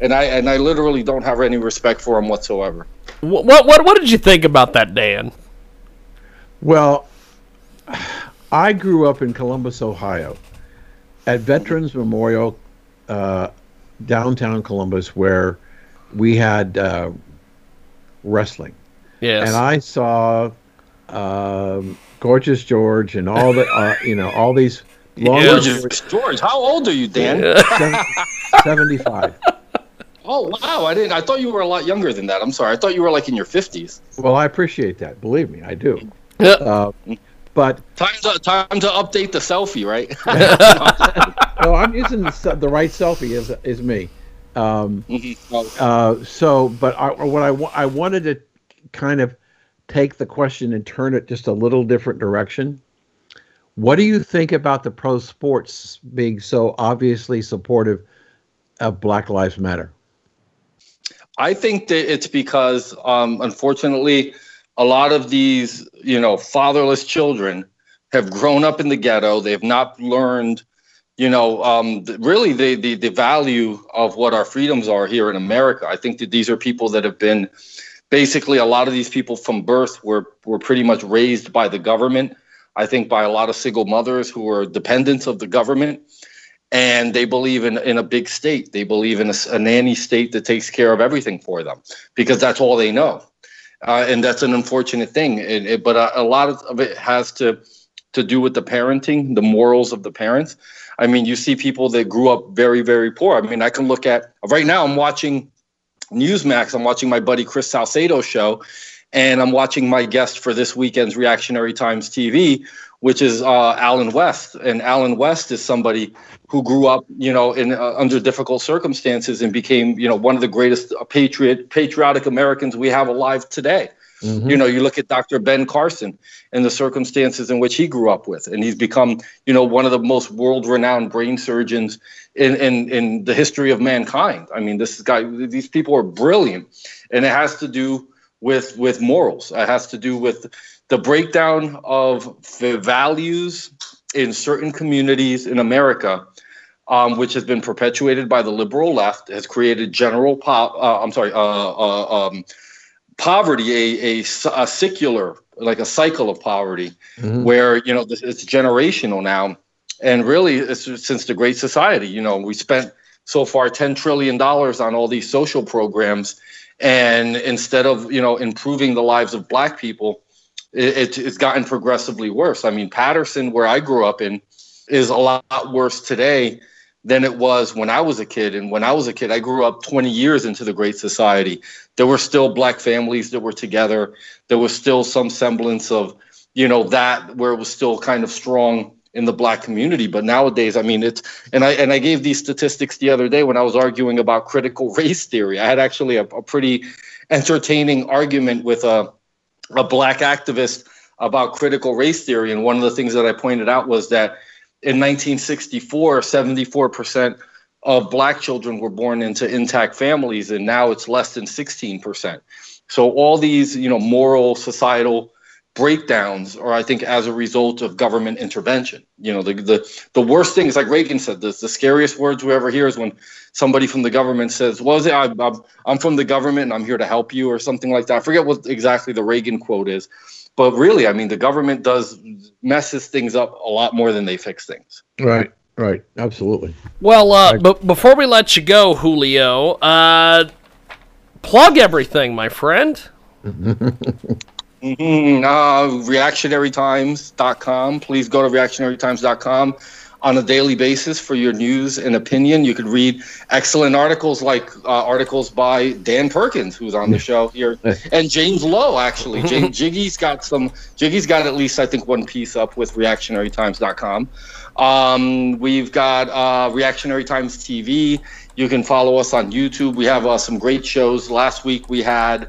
and I and I literally don't have any respect for him whatsoever. What what what, what did you think about that, Dan? Well, I grew up in Columbus, Ohio, at Veterans Memorial, uh, downtown Columbus, where we had uh, wrestling. Yes. And I saw um, Gorgeous George and all the, uh, you know, all these long. Gorgeous George, how old are you, Dan? Seventy-five. Oh wow, I didn't. I thought you were a lot younger than that. I'm sorry. I thought you were like in your 50s. Well, I appreciate that. Believe me, I do. Uh, but Time to time to update the selfie, right? no, I'm using the, the right selfie is is me. Um, Mm-hmm. uh, so, but I, what I wa- I wanted to kind of take the question and turn it just a little different direction. What do you think about the pro sports being so obviously supportive of Black Lives Matter? I think that it's because, um, unfortunately, a lot of these, you know, fatherless children have grown up in the ghetto. They have not learned, you know, um, really the, the the value of what our freedoms are here in America. I think that these are people that have been, basically, a lot of these people from birth were were pretty much raised by the government. I think by a lot of single mothers who are dependents of the government and they believe in, in a big state. They believe in a nanny state that takes care of everything for them because that's all they know. Uh, and that's an unfortunate thing. It, it- but a, a lot of, of it has to to do with the parenting, the morals of the parents. I mean, you see people that grew up very, very poor. I mean, I can look at right now. I'm watching Newsmax. I'm watching my buddy Chris Salcedo show, and I'm watching my guest for this weekend's Reactionary Times TV, which is uh, Allen West. And Allen West is somebody who grew up, you know, in uh, under difficult circumstances and became, you know, one of the greatest uh, patriot patriotic Americans we have alive today. You know, you look at Dr. Ben Carson and the circumstances in which he grew up with, and he's become, you know, one of the most world-renowned brain surgeons in in in the history of mankind. I mean, this guy, these people are brilliant, and it has to do with with morals. It has to do with the breakdown of the values in certain communities in America um, which has been perpetuated by the liberal left, has created general po- uh, I'm sorry, uh, uh, um, poverty, a, a, a secular, like a cycle of poverty, where you know this, it's generational now, and really it's since the Great Society. You know, we spent so far ten trillion dollars on all these social programs, and instead of you know improving the lives of Black people, it, it, it's gotten progressively worse. I mean, Paterson, where I grew up in, is a lot worse today than it was when I was a kid. And when I was a kid, I grew up 20 years into the Great Society. There were still black families that were together. There was still some semblance of, you know, that where it was still kind of strong in the black community. But nowadays, I mean, it's and I and I gave these statistics the other day when I was arguing about critical race theory. I had actually a, a pretty entertaining argument with a a black activist about critical race theory. And one of the things that I pointed out was that in 1964, 74% of black children were born into intact families, and now it's less than 16%. So all these, you know, moral, societal breakdowns are, I think, as a result of government intervention. You know, the the, the worst thing is like Reagan said, the, the scariest words we ever hear is when somebody from the government says, "Well, it, I, I'm, I'm from the government and I'm here to help you," or something like that. I forget what exactly the Reagan quote is, but really, I mean, the government does messes things up a lot more than they fix things. Right, right, absolutely. Well, uh, but before we let you go, Julio, uh, plug everything, my friend. Mm-hmm. Uh, reactionarytimes.com. Please go to reactionarytimes.com. on a daily basis for your news and opinion. You could read excellent articles like uh, articles by Dan Perkins, who's on the show here, and James Lowe. Actually, James, Jiggy's got some. Jiggy's got at least I think one piece up with ReactionaryTimes.com. Um, we've got uh, Reactionary Times TV. You can follow us on YouTube. We have uh, some great shows. Last week we had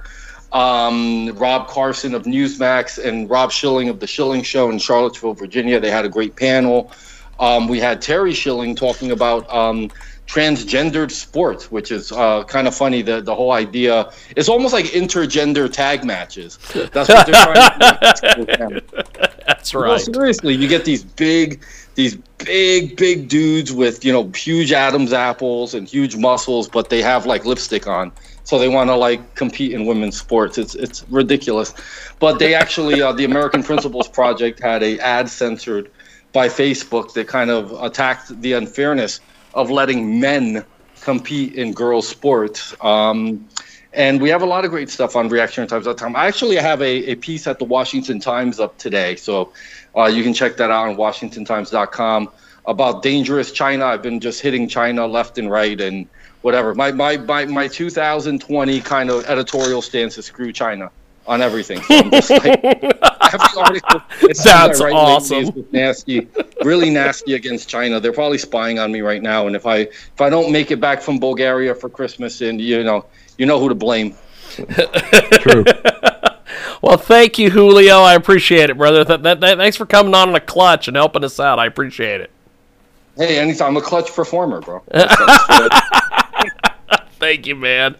um, Rob Carson of Newsmax and Rob Schilling of the Schilling Show in Charlottesville, Virginia. They had a great panel. Um, we had Terry Schilling talking about um, transgendered sports, which is uh, kind of funny. The the whole idea it's almost like intergender tag matches. That's what they're trying to do. That's Well, right. seriously, you get these big, these big, big dudes with you know huge Adam's apples and huge muscles, but they have like lipstick on. So they want to like compete in women's sports. It's it's ridiculous, but they actually uh, the American Principles Project had a ad censored by Facebook that kind of attacked the unfairness of letting men compete in girls' sports. Um, and we have a lot of great stuff on reactiontimes.com. I actually have a, a piece at the Washington Times up today. So uh, you can check that out on washingtontimes.com about dangerous China. I've been just hitting China left and right and whatever. My, my, my, my 2020 kind of editorial stance is screw China on everything. So I'm just like, every article That's awesome. nasty, really nasty against China. They're probably spying on me right now. And if I if I don't make it back from Bulgaria for Christmas, and you know you know who to blame. True. Well, thank you, Julio. I appreciate it, brother. That, that, that, thanks for coming on in a clutch and helping us out. I appreciate it. Hey, anytime I'm a clutch performer, bro. Thank you, man.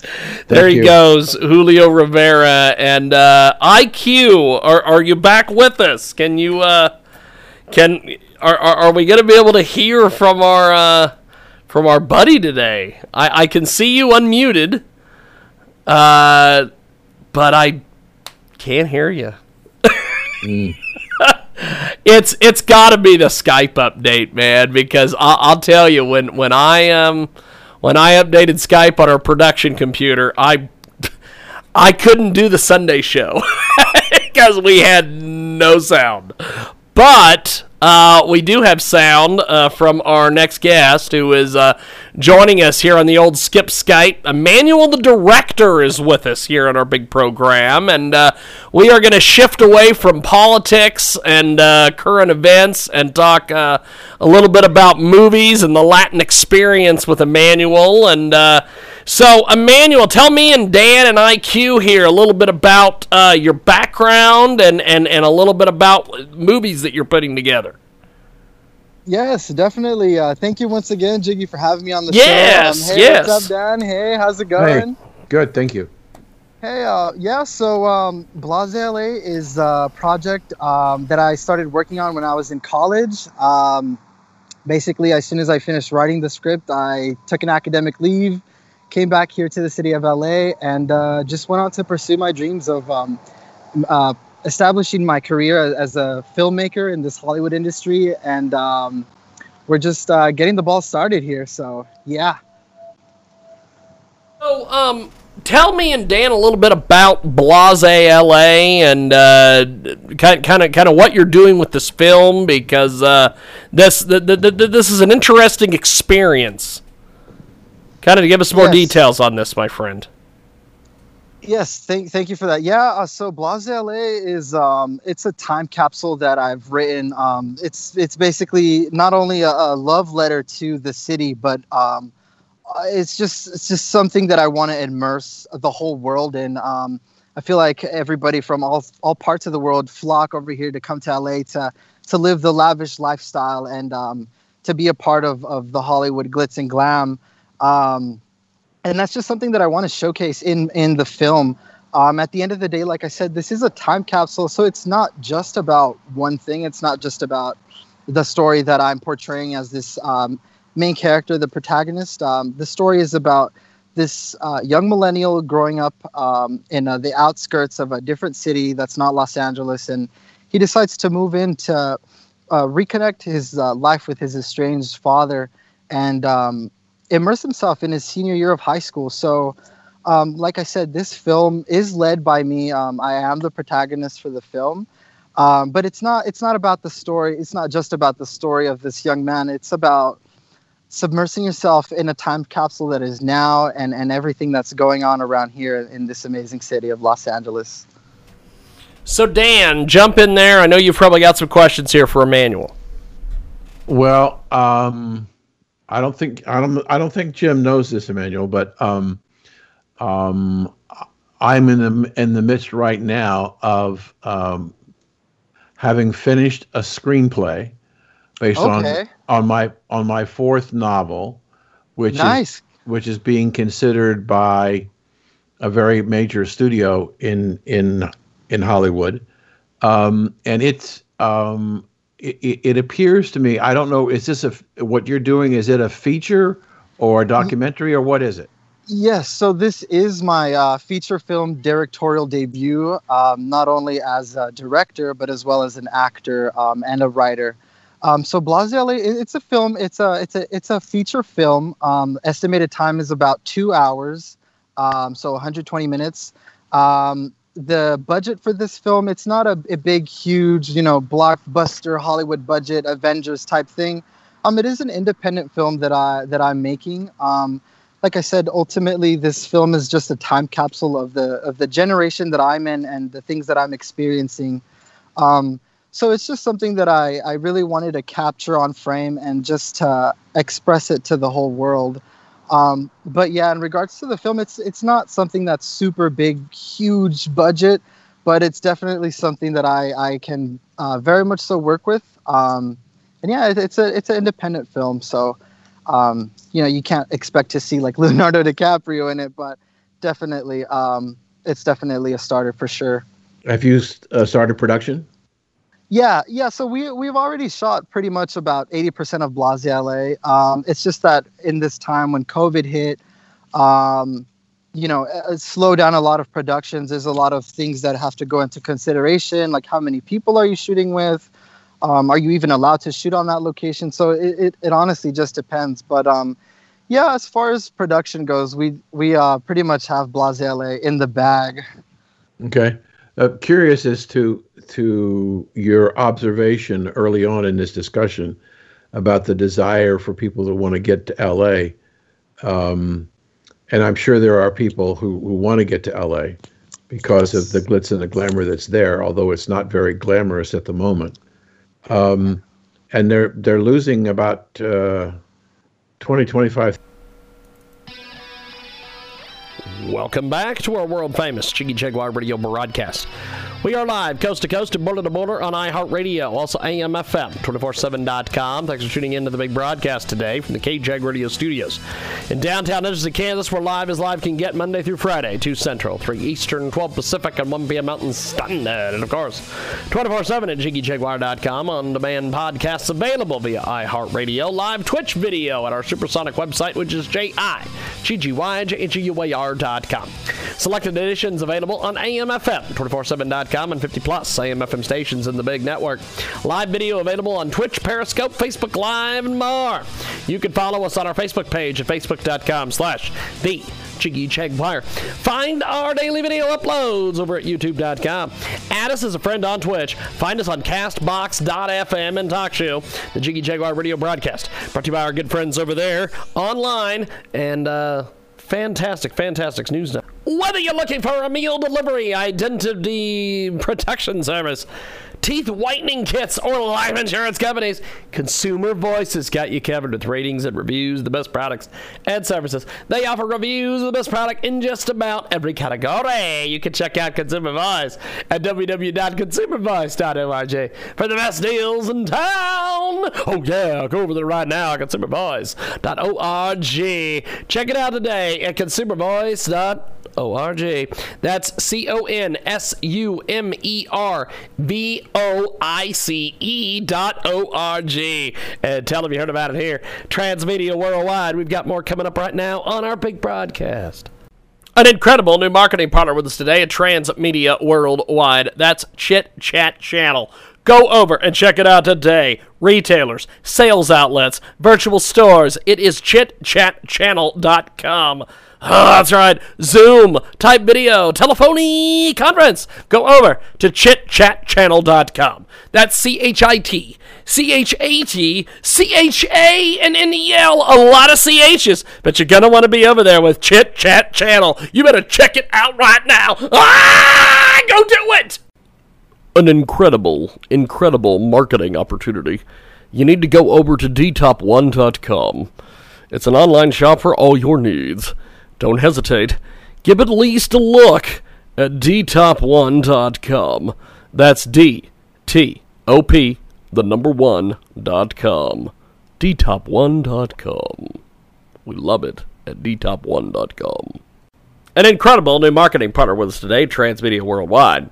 there he you. goes, Julio Rivera and uh, IQ. Are are you back with us? Can you uh, can are, are are we going to be able to hear from our uh, from our buddy today? I I can see you unmuted, uh, but I can't hear you. it's it's got to be the Skype update, man. Because I'll, I'll tell you when when I um when I updated Skype on our production computer, I I couldn't do the Sunday show because we had no sound. But uh, we do have sound uh, from our next guest who is uh, joining us here on the old Skip Skype. Emmanuel, the director, is with us here on our big program. And uh, we are going to shift away from politics and uh, current events and talk uh, a little bit about movies and the Latin experience with Emmanuel. And so, Emmanuel, tell me and Dan and IQ here a little bit about uh, your background and, and, and a little bit about movies that you're putting together. Yes, definitely. Uh, thank you once again, Jiggy, for having me on the Yes, show. Um, hey, yes. what's up, Dan? Hey, how's it Hey, going? good. Thank you. Hey, uh, yeah, so um, Blase LA is a project um, that I started working on when I was in college. Um, basically, as soon as I finished writing the script, I took an academic leave, came back here to the city of LA, and uh, just went on to pursue my dreams of um, uh, establishing my career as, a filmmaker in this Hollywood industry. And um, we're just uh, getting the ball started here. So, yeah. So, um, tell me and Dan a little bit about Blase LA and uh, kind kind of kind of what you're doing with this film because uh, this the, the, the, this is an interesting experience. Kind of give us more Yes. details on this, my friend. Yes, thank thank you for that. Yeah, uh, so Blase LA is um, it's a time capsule that I've written. Um, it's it's basically not only a, a love letter to the city, but um, uh, it's just it's just something that I want to immerse the whole world in. Um, I feel like everybody from all all parts of the world flock over here to come to LA to to live the lavish lifestyle and um, to be a part of of the Hollywood glitz and glam. Um, and that's just something that I want to showcase in in the film. Um, at the end of the day, like I said, this is a time capsule, so it's not just about one thing. It's not just about the story that I'm portraying as this um, main character, the protagonist. Um, the story is about this uh, young millennial growing up um, in uh, the outskirts of a different city that's not Los Angeles, and he decides to move in to uh, reconnect his uh, life with his estranged father and um, immerse himself in his senior year of high school. So, um, like I said, this film is led by me. Um, I am the protagonist for the film. Um, but it's not it's not about the story. It's not just about the story of this young man. It's about submersing yourself in a time capsule that is now and and everything that's going on around here in this amazing city of Los Angeles. So Dan, jump in there. I know you've probably got some questions here for Emmanuel. Well, um, I don't think I don't I don't think Jim knows this, Emmanuel, but um, um, I'm in the in the midst right now of um, having finished a screenplay based Okay. on on my on my fourth novel, which Nice. is which is being considered by a very major studio in in in Hollywood, um, and it's um, it, it appears to me. I don't know. Is this a what you're doing? Is it a feature or a documentary or what is it? Yes, so this is my uh, feature film directorial debut, um, not only as a director but as well as an actor um, and a writer. Um, so Blase LA, it's a film. It's a it's a it's a feature film. Um, estimated time is about two hours, um, so 120 minutes. Um, the budget for this film, it's not a, a big, huge, you know, blockbuster Hollywood budget Avengers type thing. Um, it is an independent film that I that I'm making. Um, like I said, ultimately, this film is just a time capsule of the of the generation that I'm in and the things that I'm experiencing. Um, so it's just something that I, I really wanted to capture on frame and just to express it to the whole world. Um, but yeah, in regards to the film, it's it's not something that's super big, huge budget, but it's definitely something that I I can uh, very much so work with. Um, and yeah, it, it's a it's an independent film, so um, you know you can't expect to see like Leonardo DiCaprio in it, but definitely um, it's definitely a starter for sure. Have you uh, started production? Yeah, yeah. So we we've already shot pretty much about eighty percent of Blase LA. Um, it's just that in this time when COVID hit, um, you know, slowed down a lot of productions. There's a lot of things that have to go into consideration, like how many people are you shooting with? Um, are you even allowed to shoot on that location? So it, it, it honestly just depends. But um, yeah, as far as production goes, we we uh, pretty much have Blase LA in the bag. Okay. Uh, curious as to to your observation early on in this discussion about the desire for people to want to get to LA. Um, and I'm sure there are people who, who want to get to LA because of the glitz and the glamour that's there, although it's not very glamorous at the moment. Um, and they're they're losing about uh, 20, 25 Welcome back to our world famous Jiggy Jaguar radio broadcast. We are live coast to coast and border to border on iHeartRadio, also AMFM, 247.com. Thanks for tuning in to the big broadcast today from the KJAG Radio Studios. In downtown Edgerton, Kansas, we're live as live can get Monday through Friday, 2 Central, 3 Eastern, 12 Pacific, and 1 p.m. Mountain Standard. And of course, 24 7 at JiggyJaguar.com. On demand podcasts available via iHeartRadio. Live Twitch video at our supersonic website, which is J-I-G-G-Y-J-H-U-A-R.com. Selected editions available on AMFM, 247.com, and 50 plus AMFM stations in the big network. Live video available on Twitch, Periscope, Facebook Live, and more. You can follow us on our Facebook page at facebook.com slash the Jiggy Jaguar. Find our daily video uploads over at youtube.com. Add us as a friend on Twitch. Find us on castbox.fm and talk show, the Jiggy Jaguar radio broadcast. Brought to you by our good friends over there online and uh fantastic, fantastic news. Whether you're looking for a meal delivery, identity protection service, teeth whitening kits, or life insurance companies, Consumer Voices got you covered with ratings and reviews, the best products and services. They offer reviews of the best product in just about every category. You can check out Consumer Voice at www.consumervoice.org for the best deals in town. Oh yeah, go over there right now, at consumervoice.org. Check it out today at consumervoice.org. ORJ that's C O N S U M E R V O I C E dot O R G. And tell them you heard about it here. Transmedia Worldwide. We've got more coming up right now on our big broadcast. An incredible new marketing partner with us today at Transmedia Worldwide. That's Chit Chat Channel. Go over and check it out today. Retailers, sales outlets, virtual stores. It is chitchatchannel.com. Oh, that's right. Zoom, type video, telephony conference. Go over to chitchatchannel.com. That's C H I T C H A T C H A N N E L. A lot of CHs, but you're going to want to be over there with Chit Chat Channel. You better check it out right now. Ah, go do it. An incredible, incredible marketing opportunity. You need to go over to dtop1.com. It's an online shop for all your needs. Don't hesitate. Give at least a look at dtop1.com. That's D T O P, the number one dot com. dtop1.com. We love it at dtop1.com. An incredible new marketing partner with us today, Transmedia Worldwide.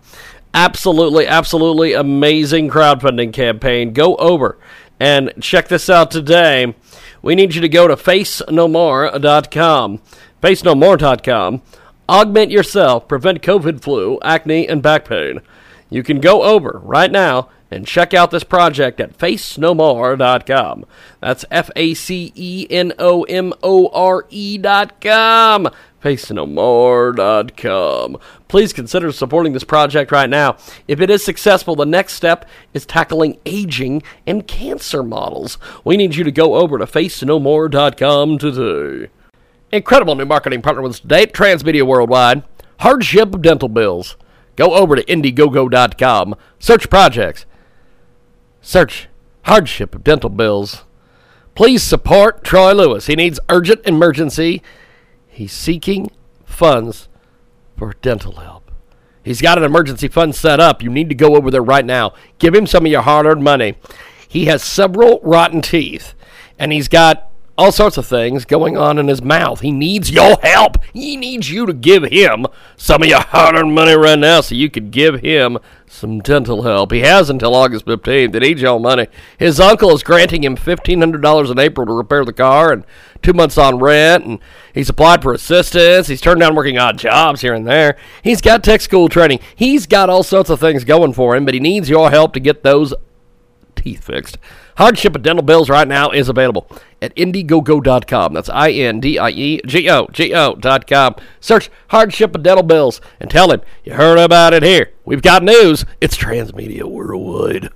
Absolutely, absolutely amazing crowdfunding campaign. Go over and check this out today. We need you to go to facenomore.com. Facenomore.com. Augment yourself, prevent COVID flu, acne, and back pain. You can go over right now and check out this project at facenomore.com. That's F A C E N O M O R E.com. Facenomore.com. Please consider supporting this project right now. If it is successful, the next step is tackling aging and cancer models. We need you to go over to facenomore.com today. Incredible new marketing partner with us today, Transmedia Worldwide. Hardship of dental bills. Go over to Indiegogo.com. Search projects. Search hardship of dental bills. Please support Troy Lewis. He needs urgent emergency. He's seeking funds for dental help. He's got an emergency fund set up. You need to go over there right now. Give him some of your hard earned money. He has several rotten teeth, and he's got all sorts of things going on in his mouth. He needs your help. He needs you to give him some of your hard earned money right now so you could give him some dental help. He has until August 15th. He needs your money. His uncle is granting him $1,500 in April to repair the car and two months on rent. And he's applied for assistance. He's turned down working odd jobs here and there. He's got tech school training. He's got all sorts of things going for him, but he needs your help to get those teeth fixed. Hardship of dental bills right now is available at Indiegogo.com. That's I N D I E G O G O.com. Search Hardship of dental bills and tell him you heard about it here. We've got news. It's Transmedia Worldwide.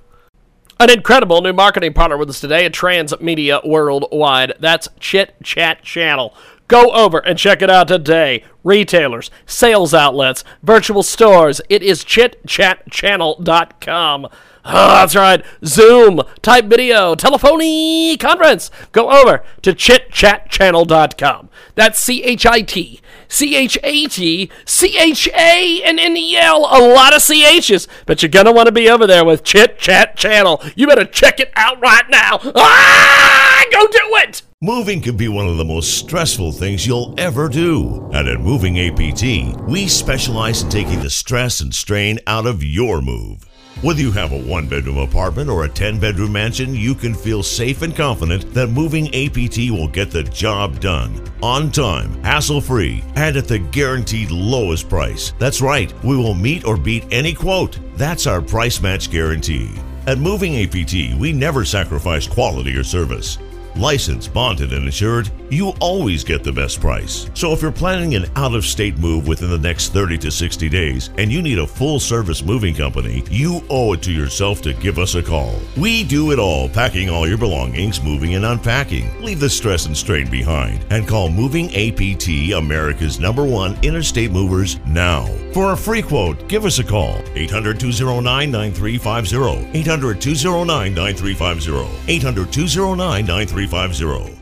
An incredible new marketing partner with us today at Transmedia Worldwide. That's Chit Chat Channel. Go over and check it out today. Retailers, sales outlets, virtual stores. It is chitchatchannel.com. Oh, that's right. Zoom, type video, telephony conference. Go over to chitchatchannel.com. That's C H I T C H A T C H A N N E L. A lot of CHs, but you're going to want to be over there with Chit Chat Channel. You better check it out right now. Ah, go do it. Moving can be one of the most stressful things you'll ever do. And at Moving APT, we specialize in taking the stress and strain out of your move. Whether you have a one bedroom apartment or a 10 bedroom mansion, you can feel safe and confident that Moving APT will get the job done on time, hassle free, and at the guaranteed lowest price. That's right, we will meet or beat any quote. That's our price match guarantee. At Moving APT, we never sacrifice quality or service. Licensed, bonded, and insured, you always get the best price. So if you're planning an out of state move within the next 30 to 60 days and you need a full service moving company, you owe it to yourself to give us a call. We do it all, packing all your belongings, moving and unpacking. Leave the stress and strain behind and call Moving APT, America's number one interstate movers, now. For a free quote, give us a call 800 209 9350. 800 209 9350. 800 209 9350. 350.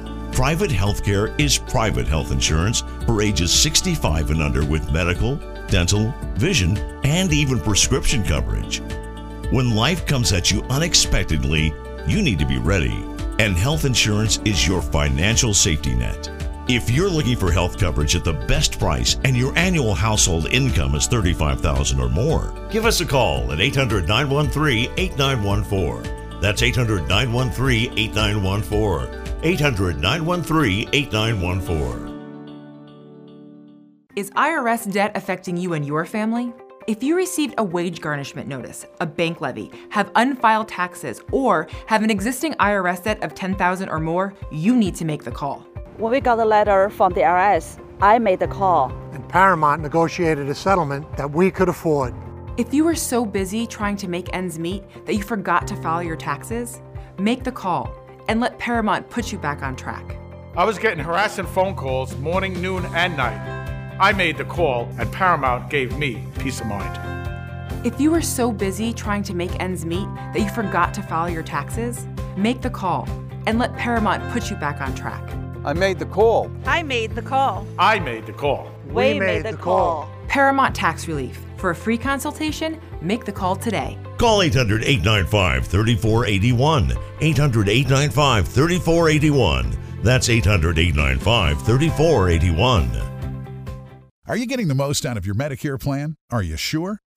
Private healthcare is private health insurance for ages 65 and under with medical, dental, vision, and even prescription coverage. When life comes at you unexpectedly, you need to be ready, and health insurance is your financial safety net. If you're looking for health coverage at the best price and your annual household income is 35000 or more, give us a call at 800 913 8914. That's 800 913 8914. 800 913 8914. Is IRS debt affecting you and your family? If you received a wage garnishment notice, a bank levy, have unfiled taxes, or have an existing IRS debt of 10000 or more, you need to make the call. When we got the letter from the IRS, I made the call. And Paramount negotiated a settlement that we could afford. If you were so busy trying to make ends meet that you forgot to file your taxes, make the call and let Paramount put you back on track. I was getting harassing phone calls morning, noon, and night. I made the call, and Paramount gave me peace of mind. If you were so busy trying to make ends meet that you forgot to file your taxes, make the call and let Paramount put you back on track. I made the call. I made the call. I made the call. We, made, the call. Paramount Tax Relief. For a free consultation, make the call today. Call 800 895 3481. 800 895 3481. That's 800 895 3481. Are you getting the most out of your Medicare plan? Are you sure?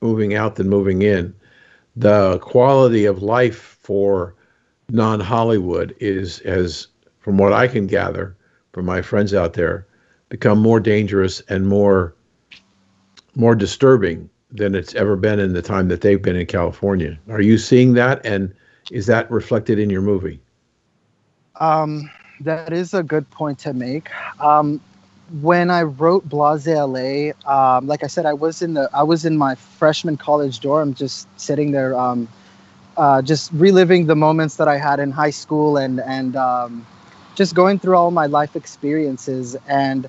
moving out than moving in. The quality of life for non-Hollywood is, as from what I can gather from my friends out there, become more dangerous and more more disturbing than it's ever been in the time that they've been in California. Are you seeing that, and is that reflected in your movie? Um, that is a good point to make. Um, when I wrote Blase LA, um, like I said, I was in the I was in my freshman college dorm, just sitting there, um, uh, just reliving the moments that I had in high school and and um, just going through all my life experiences. And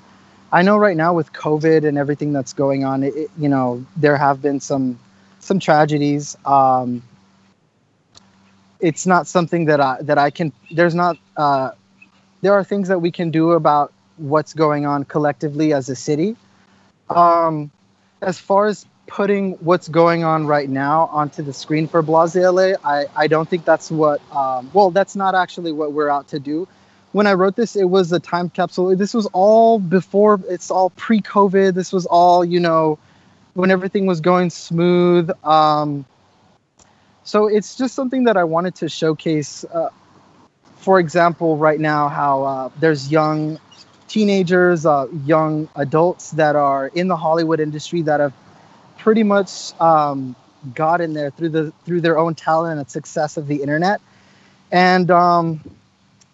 I know right now with COVID and everything that's going on, it, you know, there have been some some tragedies. Um, it's not something that I that I can. There's not. Uh, there are things that we can do about what's going on collectively as a city. Um, as far as putting what's going on right now onto the screen for Blase LA, I, I don't think that's what, um, well, that's not actually what we're out to do. When I wrote this, it was a time capsule. This was all before, it's all pre COVID. This was all, you know, when everything was going smooth. Um, so it's just something that I wanted to showcase. Uh, for example, right now, how uh, there's young teenagers, uh, young adults that are in the Hollywood industry that have pretty much um, got in there through the through their own talent and success of the internet, and um,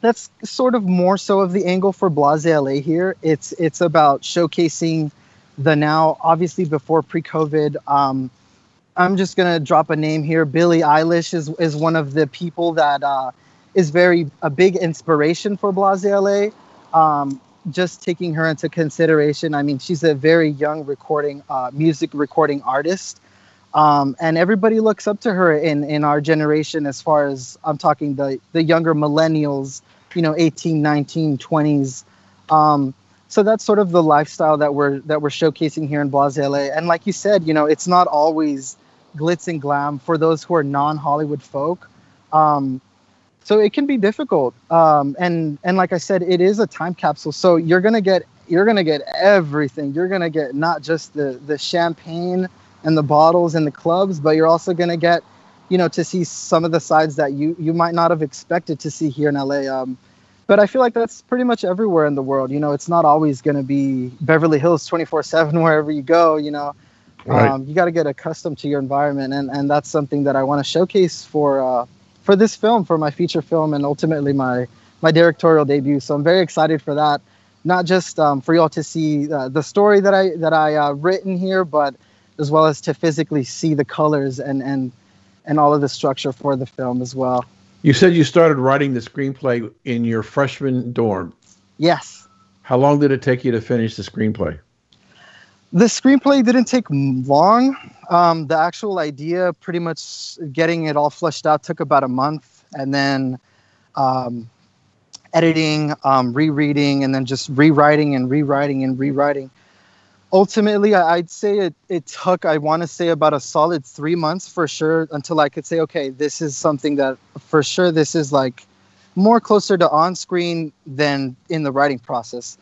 that's sort of more so of the angle for Blase LA here. It's it's about showcasing the now, obviously before pre-COVID. Um, I'm just gonna drop a name here. Billie Eilish is is one of the people that uh, is very a big inspiration for Blase LA. Um, just taking her into consideration, I mean, she's a very young recording uh, music recording artist. Um, and everybody looks up to her in, in our generation as far as i'm talking the, the younger millennials you know 18 19 20s um, so that's sort of the lifestyle that we're that we're showcasing here in blase la and like you said you know it's not always glitz and glam for those who are non-hollywood folk. Um, so it can be difficult um, and and like i said it is a time capsule so you're gonna get you're gonna get everything you're gonna get not just the the champagne and the bottles and the clubs, but you're also going to get, you know, to see some of the sides that you you might not have expected to see here in LA. Um, but I feel like that's pretty much everywhere in the world. You know, it's not always going to be Beverly Hills 24/7 wherever you go. You know, right. um, you got to get accustomed to your environment, and and that's something that I want to showcase for uh, for this film, for my feature film, and ultimately my my directorial debut. So I'm very excited for that. Not just um, for y'all to see uh, the story that I that I uh, written here, but as well as to physically see the colors and and and all of the structure for the film as well. You said you started writing the screenplay in your freshman dorm. Yes. How long did it take you to finish the screenplay? The screenplay didn't take long. Um, the actual idea, pretty much getting it all fleshed out, took about a month, and then um, editing, um, rereading, and then just rewriting and rewriting and rewriting. Ultimately i'd say it, it took i want to say about a solid three months for sure until i could say okay this is something that for sure this is like more closer to on screen than in the writing process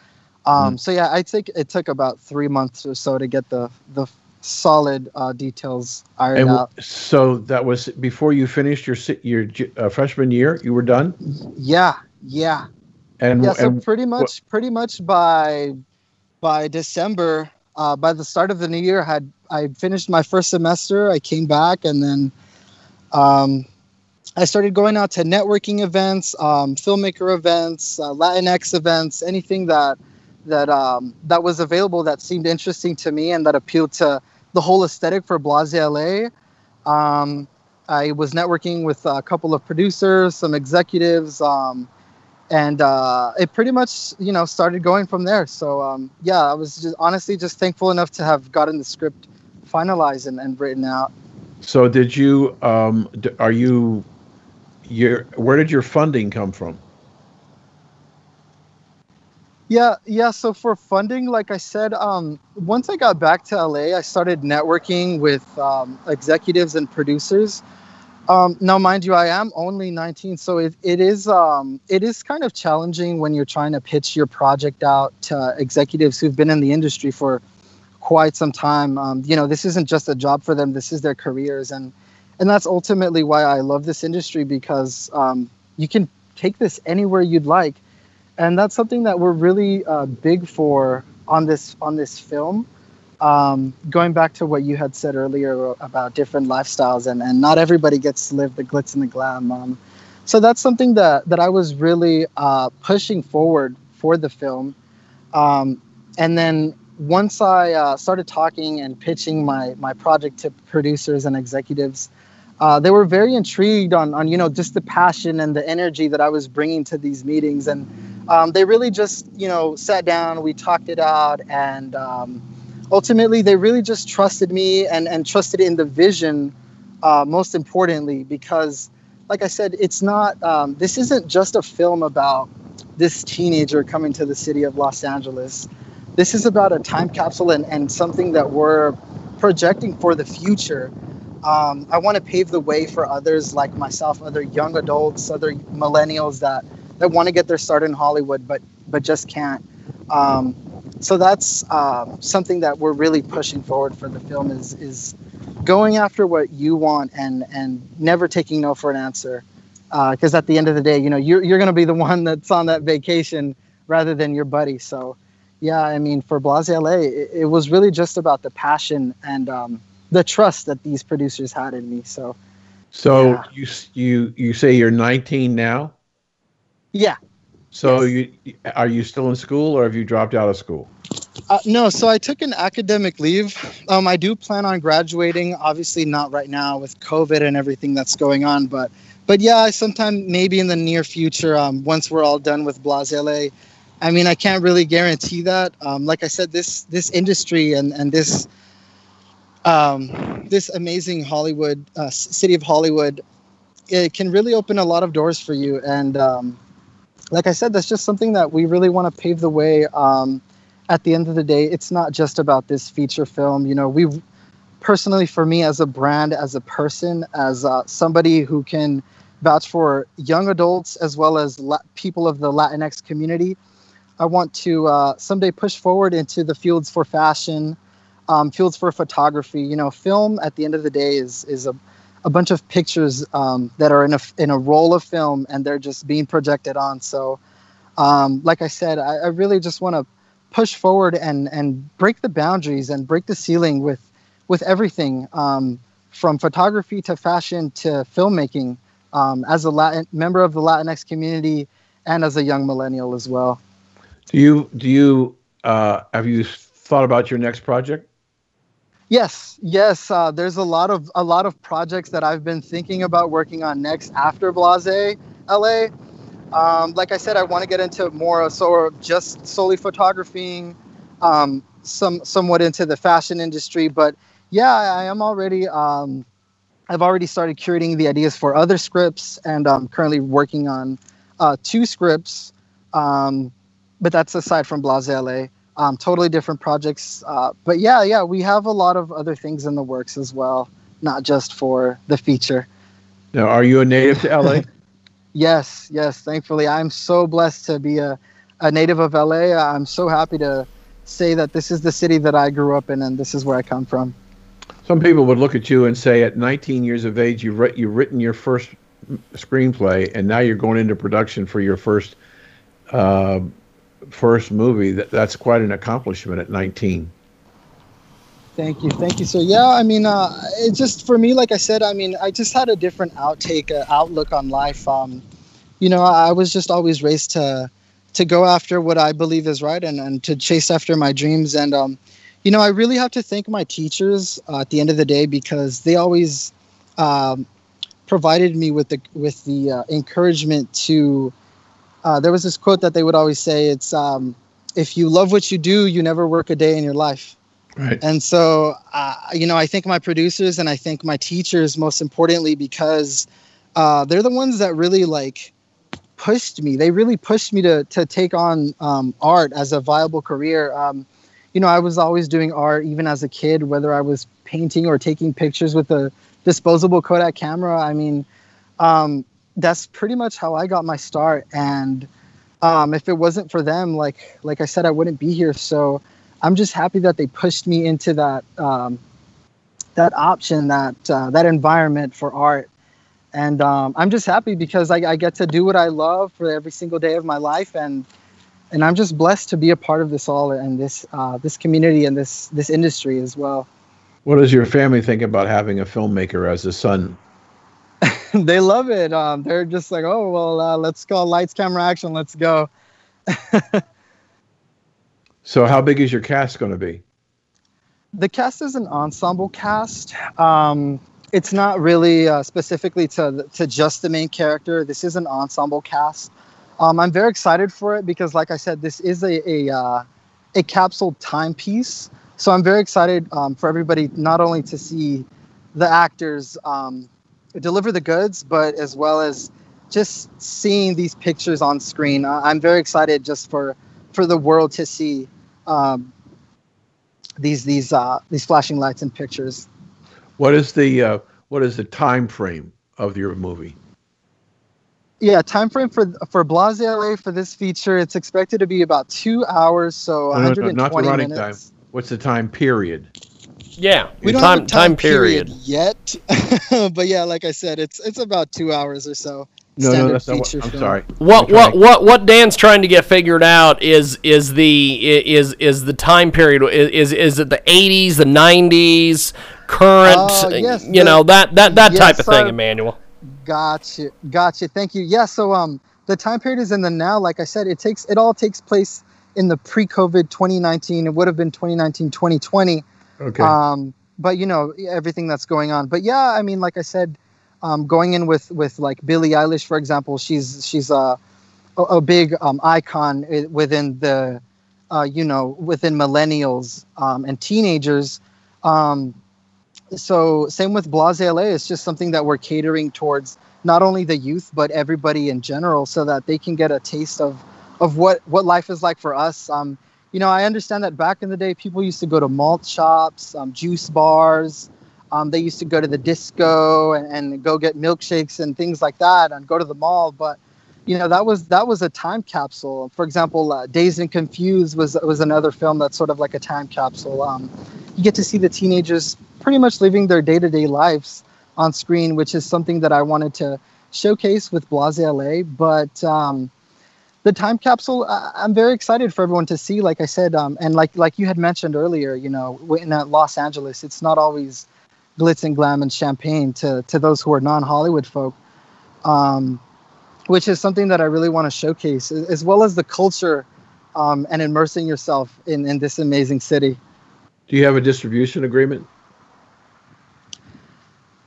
um, mm. so yeah i'd say it took about three months or so to get the the solid uh, details ironed and out so that was before you finished your your uh, freshman year you were done yeah yeah and yeah so and, pretty much pretty much by by December, uh, by the start of the new year, had I finished my first semester. I came back and then um, I started going out to networking events, um, filmmaker events, uh, Latinx events, anything that that um, that was available that seemed interesting to me and that appealed to the whole aesthetic for Blase LA. Um, I was networking with a couple of producers, some executives, um, and uh, it pretty much you know started going from there. So um, yeah i was just honestly just thankful enough to have gotten the script finalized and, and written out. So did you um, are you your where did your funding come from yeah yeah so for funding like i said um, once i got back to la i started networking with um, executives and producers um, now, mind you, I am only 19, so it, it is um, it is kind of challenging when you're trying to pitch your project out to executives who've been in the industry for quite some time. Um, you know, this isn't just a job for them; this is their careers, and and that's ultimately why I love this industry because um, you can take this anywhere you'd like, and that's something that we're really uh, big for on this on this film. Um, going back to what you had said earlier about different lifestyles and, and not everybody gets to live the glitz and the glam um, so that's something that, that i was really uh, pushing forward for the film. Um, and then once i uh, started talking and pitching my, my project to producers and executives uh, they were very intrigued on, on you know just the passion and the energy that i was bringing to these meetings and um, they really just you know sat down we talked it out and um, ultimately they really just trusted me and, and trusted in the vision uh, most importantly because like i said it's not um, this isn't just a film about this teenager coming to the city of los angeles. This is about a time capsule and, and something that we're projecting for the future. Um, i want to pave the way for others like myself other young adults other millennials that that want to get their start in hollywood but but just can't um, so that's um, something that we're really pushing forward for the film is is going after what you want and and never taking no for an answer because uh, at the end of the day you know you're, you're going to be the one that's on that vacation rather than your buddy. So, yeah, I mean, for Blase LA, it, it was really just about the passion and um, the trust that these producers had in me. So, So Yeah. you you you say you're 19 now. Yeah. So you are you still in school or have you dropped out of school? Uh, no, so I took an academic leave. Um, I do plan on graduating. Obviously, not right now with COVID and everything that's going on, but but yeah, sometime maybe in the near future, um, once we're all done with Blase LA. I mean, I can't really guarantee that. Um, like I said, this this industry and and this um, this amazing Hollywood uh, city of Hollywood, it can really open a lot of doors for you. And um, like I said, that's just something that we really want to pave the way. Um, at the end of the day, it's not just about this feature film. You know, we personally, for me as a brand, as a person, as uh, somebody who can vouch for young adults as well as la- people of the Latinx community, I want to uh, someday push forward into the fields for fashion, um, fields for photography. You know, film at the end of the day is is a a bunch of pictures um, that are in a in a roll of film and they're just being projected on. So, um, like I said, I, I really just want to push forward and and break the boundaries and break the ceiling with with everything um, from photography to fashion to filmmaking. Um, as a Latin member of the Latinx community and as a young millennial as well. Do you do you uh, have you thought about your next project? Yes, yes. Uh, there's a lot of a lot of projects that I've been thinking about working on next after Blase LA. Um, like I said, I want to get into more of sort of just solely photographing, um, some somewhat into the fashion industry. But yeah, I, am already. Um, I've already started curating the ideas for other scripts, and I'm currently working on uh, two scripts. Um, but that's aside from Blase LA. Um, totally different projects. Uh, but yeah, yeah, we have a lot of other things in the works as well, not just for the feature. Now, are you a native to LA? Yes, yes. Thankfully, I'm so blessed to be a, a native of LA. I'm so happy to say that this is the city that I grew up in and this is where I come from. Some people would look at you and say, at 19 years of age, you've, writ- you've written your first screenplay, and now you're going into production for your first uh, first movie. That, that's quite an accomplishment at 19. Thank you, thank you. So yeah, I mean, uh, it just for me, like I said, I mean, I just had a different outtake, uh, outlook on life. Um, you know, I, was just always raised to to go after what I believe is right and, and to chase after my dreams. And um, you know, I really have to thank my teachers uh, at the end of the day because they always um, provided me with the with the uh, encouragement to. Uh, there was this quote that they would always say: "It's um, if you love what you do, you never work a day in your life." Right. And so, uh, you know, I think my producers and I think my teachers most importantly because uh, they're the ones that really like pushed me. They really pushed me to to take on um, art as a viable career. Um, you know, I was always doing art even as a kid, whether I was painting or taking pictures with a disposable Kodak camera. I mean, um, that's pretty much how I got my start. And um, if it wasn't for them, like like I said, I wouldn't be here. So I'm just happy that they pushed me into that um, that option, that uh, that environment for art. And um, I'm just happy because I, I get to do what I love for every single day of my life, and and I'm just blessed to be a part of this all and this uh, this community and this this industry as well. What does your family think about having a filmmaker as a son? they love it. Um, they're just like, oh well, uh, let's call lights, camera, action. Let's go. So, how big is your cast going to be? the cast is an ensemble cast. Um, it's not really uh, specifically to to just the main character. This is an ensemble cast. Um, I'm very excited for it because, like I said, this is a a, uh, a capsule timepiece. So I'm very excited um, for everybody not only to see the actors um, deliver the goods, but as well as just seeing these pictures on screen. I'm very excited just for for the world to see um, these these uh, these flashing lights and pictures. What is the uh, what is the time frame of your movie? Yeah, time frame for for Blase LA for this feature, it's expected to be about two hours, so No, no, no, 120 not the running minutes. time. What's the time period? Yeah, We don't time have a time, time period. yet, but yeah, like I said, it's it's about two hours or so. No, no, standard that's not what, feature I'm film. sorry. What Let me what what what Dan's trying to get figured out is is the is is the time period is is, is it the 80s, the 90s, current, Oh, yes, you the- know that that that yes, type of thing. Emmanuel. Gotcha, gotcha. Thank you. Yeah. So um, the time period is in the now. Like I said, it takes it all takes place in the pre-COVID 2019. It would have been 2019, 2020. Okay. Um, but you know everything that's going on. But yeah, I mean, like I said, um, going in with with like Billie Eilish, for example, she's she's a a, big um, icon within the uh, you know within millennials um, and teenagers. Um, so same with Blase LA. It's just something that we're catering towards not only the youth but everybody in general, so that they can get a taste of of what what life is like for us. Um, you know, I understand that back in the day, people used to go to malt shops, um, juice bars. Um, they used to go to the disco and, and go get milkshakes and things like that, and go to the mall. But you know, that was that was a time capsule. For example, uh, Dazed and Confused was was another film that's sort of like a time capsule. Um, you get to see the teenagers pretty much living their day to day lives on screen, which is something that I wanted to showcase with Blase LA. But um, the time capsule, I- I'm very excited for everyone to see. Like I said, um, and like like you had mentioned earlier, you know, in uh, Los Angeles, it's not always glitz and glam and champagne to to those who are non Hollywood folk. Um, which is something that I really want to showcase, as well as the culture um, and immersing yourself in, in this amazing city. Do you have a distribution agreement?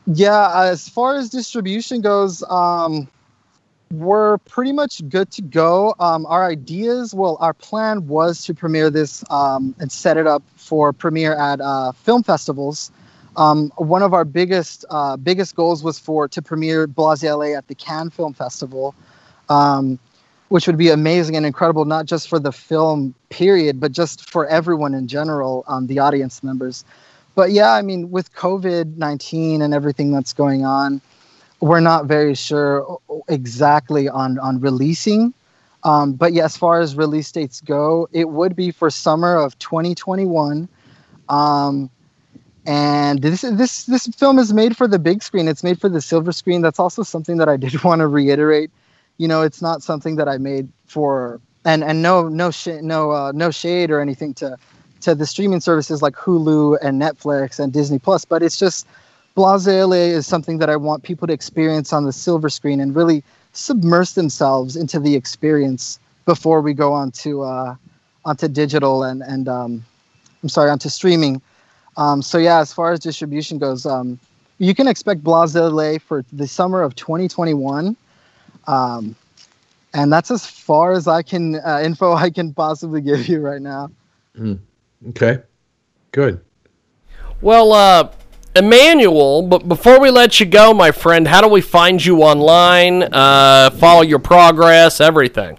Yeah, as far as distribution goes, um, we're pretty much good to go. Um, our ideas, well, our plan was to premiere this um, and set it up for premiere at uh, film festivals. Um, one of our biggest uh, biggest goals was for to premiere Blase LA at the Cannes Film Festival, um, which would be amazing and incredible, not just for the film period, but just for everyone in general, um, the audience members. But yeah, I mean, with COVID nineteen and everything that's going on, we're not very sure exactly on on releasing. Um, but yeah, as far as release dates go, it would be for summer of 2021. Um, and this this this film is made for the big screen. It's made for the silver screen. That's also something that I did want to reiterate. You know, it's not something that I made for and and no no sh- no uh, no shade or anything to to the streaming services like Hulu and Netflix and Disney Plus, but it's just Blase LA is something that I want people to experience on the silver screen and really submerge themselves into the experience before we go on to uh, onto digital and and um, I'm sorry onto streaming. Um, so yeah, as far as distribution goes, um, you can expect Blase LA for the summer of 2021. Um, and that's as far as I can uh, info I can possibly give you right now. Mm. Okay. Good. Well, uh, Emmanuel, but before we let you go, my friend, how do we find you online? Uh, follow your progress, everything.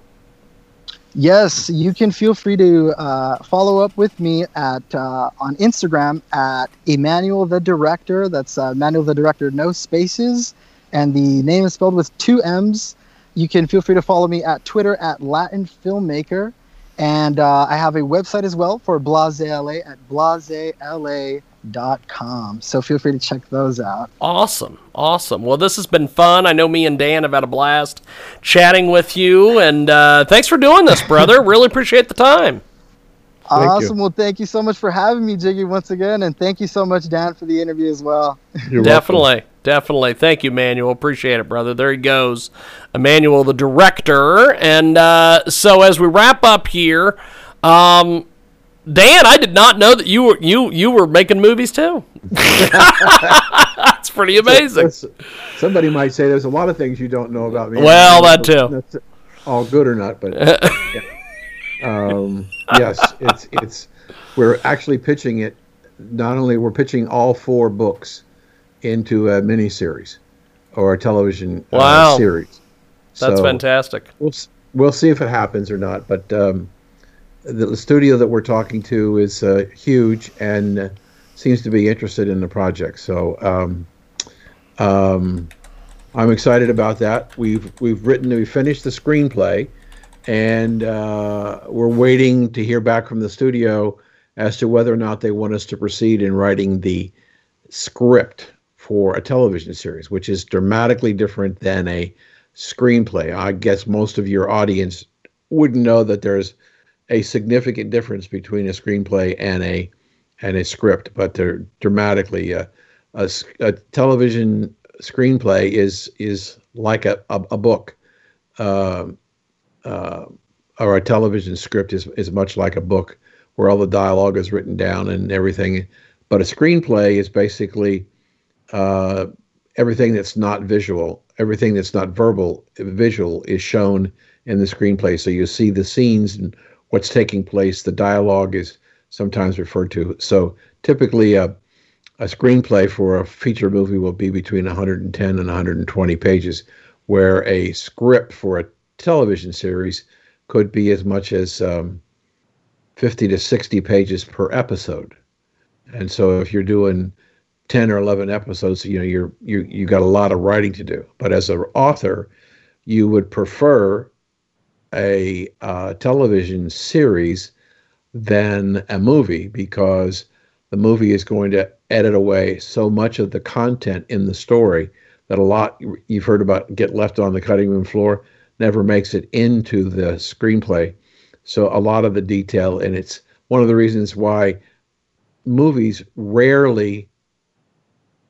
Yes, you can feel free to uh, follow up with me at uh, on Instagram at Emmanuel the Director. That's uh, Emmanuel the Director, no spaces, and the name is spelled with two M's. You can feel free to follow me at Twitter at Latin Filmmaker, and uh, I have a website as well for Blase LA at blasela.com. So feel free to check those out. Awesome. Awesome. Well, this has been fun. I know me and Dan have had a blast chatting with you, and uh, thanks for doing this, brother. really appreciate the time. Thank you. awesome. Well, thank you so much for having me, Jiggy, once again, and thank you so much, Dan, for the interview as well. You're definitely, definitely. Thank you, Manuel. Appreciate it, brother. There he goes, Emmanuel, the director. And uh, so, as we wrap up here, um, Dan, I did not know that you were you you were making movies too. That's pretty amazing. That's- somebody might say there's a lot of things you don't know about me. Well, that too. That's all good or not, but yeah. um, yes, it's it's we're actually pitching it. Not only we're pitching all four books into a miniseries or a television uh, Wow. series. That's So fantastic. We'll we'll see if it happens or not. But um, the, studio that we're talking to is uh, huge and uh, seems to be interested in the project. So um, um, I'm excited about that. We've we've written we finished the screenplay, and uh, we're waiting to hear back from the studio as to whether or not they want us to proceed in writing the script for a television series, which is dramatically different than a screenplay. I guess most of your audience wouldn't know that there's a significant difference between a screenplay and a and a script, but they're dramatically. Uh, a, a, television screenplay is is like a a, a book, uh, uh, or a television script is is much like a book where all the dialogue is written down and everything. But a screenplay is basically uh, everything that's not visual, everything that's not verbal, visual is shown in the screenplay. So you see the scenes and what's taking place. The dialogue is sometimes referred to. So typically, a, a screenplay for a feature movie will be between 110 and 120 pages, where a script for a television series could be as much as um, 50 to 60 pages per episode. And so if you're doing 10 or 11 episodes, you know, you're you you got a lot of writing to do. But as an author, you would prefer a uh, television series than a movie because the movie is going to edit away so much of the content in the story that a lot you've heard about get left on the cutting room floor never makes it into the screenplay. So a lot of the detail, and it's one of the reasons why movies rarely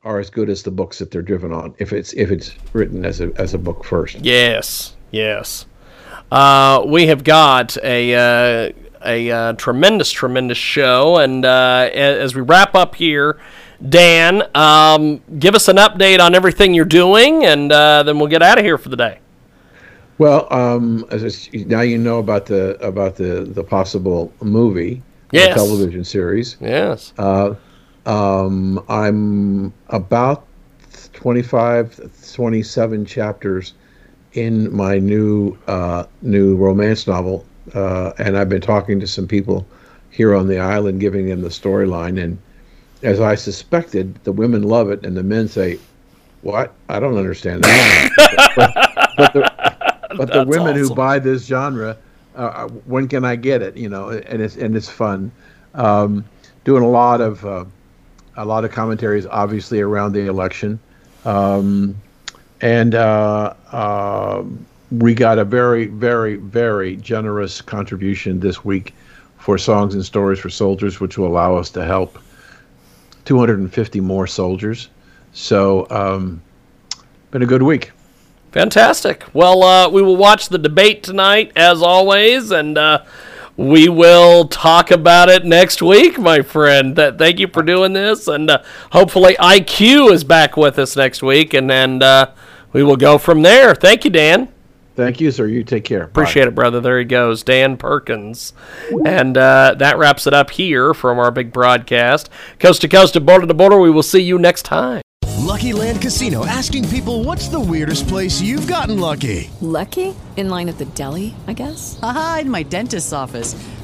are as good as the books that they're driven on if it's if it's written as a as a book first. Yes, yes. Uh, we have got a uh, a uh, tremendous, tremendous show, and uh, as we wrap up here, Dan, um, give us an update on everything you're doing, and uh, then we'll get out of here for the day. Well, um, as now you know about the about the the possible movie, yes. television series. Yes. Uh, um, I'm about 25, 27 chapters in my new uh, new romance novel, uh, and I've been talking to some people here on the island, giving them the storyline. And as I suspected, the women love it, and the men say, "What? I don't understand that." but, but, the, but the women awesome. who buy this genre, uh, when can I get it? You know, and it's and it's fun. Um, doing a lot of uh, a lot of commentaries, obviously around the election. Um, and uh, uh, we got a very, very, very generous contribution this week for Songs and Stories for Soldiers, which will allow us to help 250 more soldiers. So, um, been a good week. Fantastic. Well, uh, we will watch the debate tonight, as always, and uh, we will talk about it next week, my friend. That thank you for doing this, and uh, hopefully IQ is back with us next week, and and uh, we will go from there. Thank you, Dan. Thank you, sir. You take care. Appreciate Bye. it, brother. There he goes, Dan Perkins. And uh, that wraps it up here from our big broadcast. Coast to coast to border to border. We will see you next time. Lucky Land Casino asking people what's the weirdest place you've gotten lucky? Lucky? In line at the deli, I guess? Aha, in my dentist's office.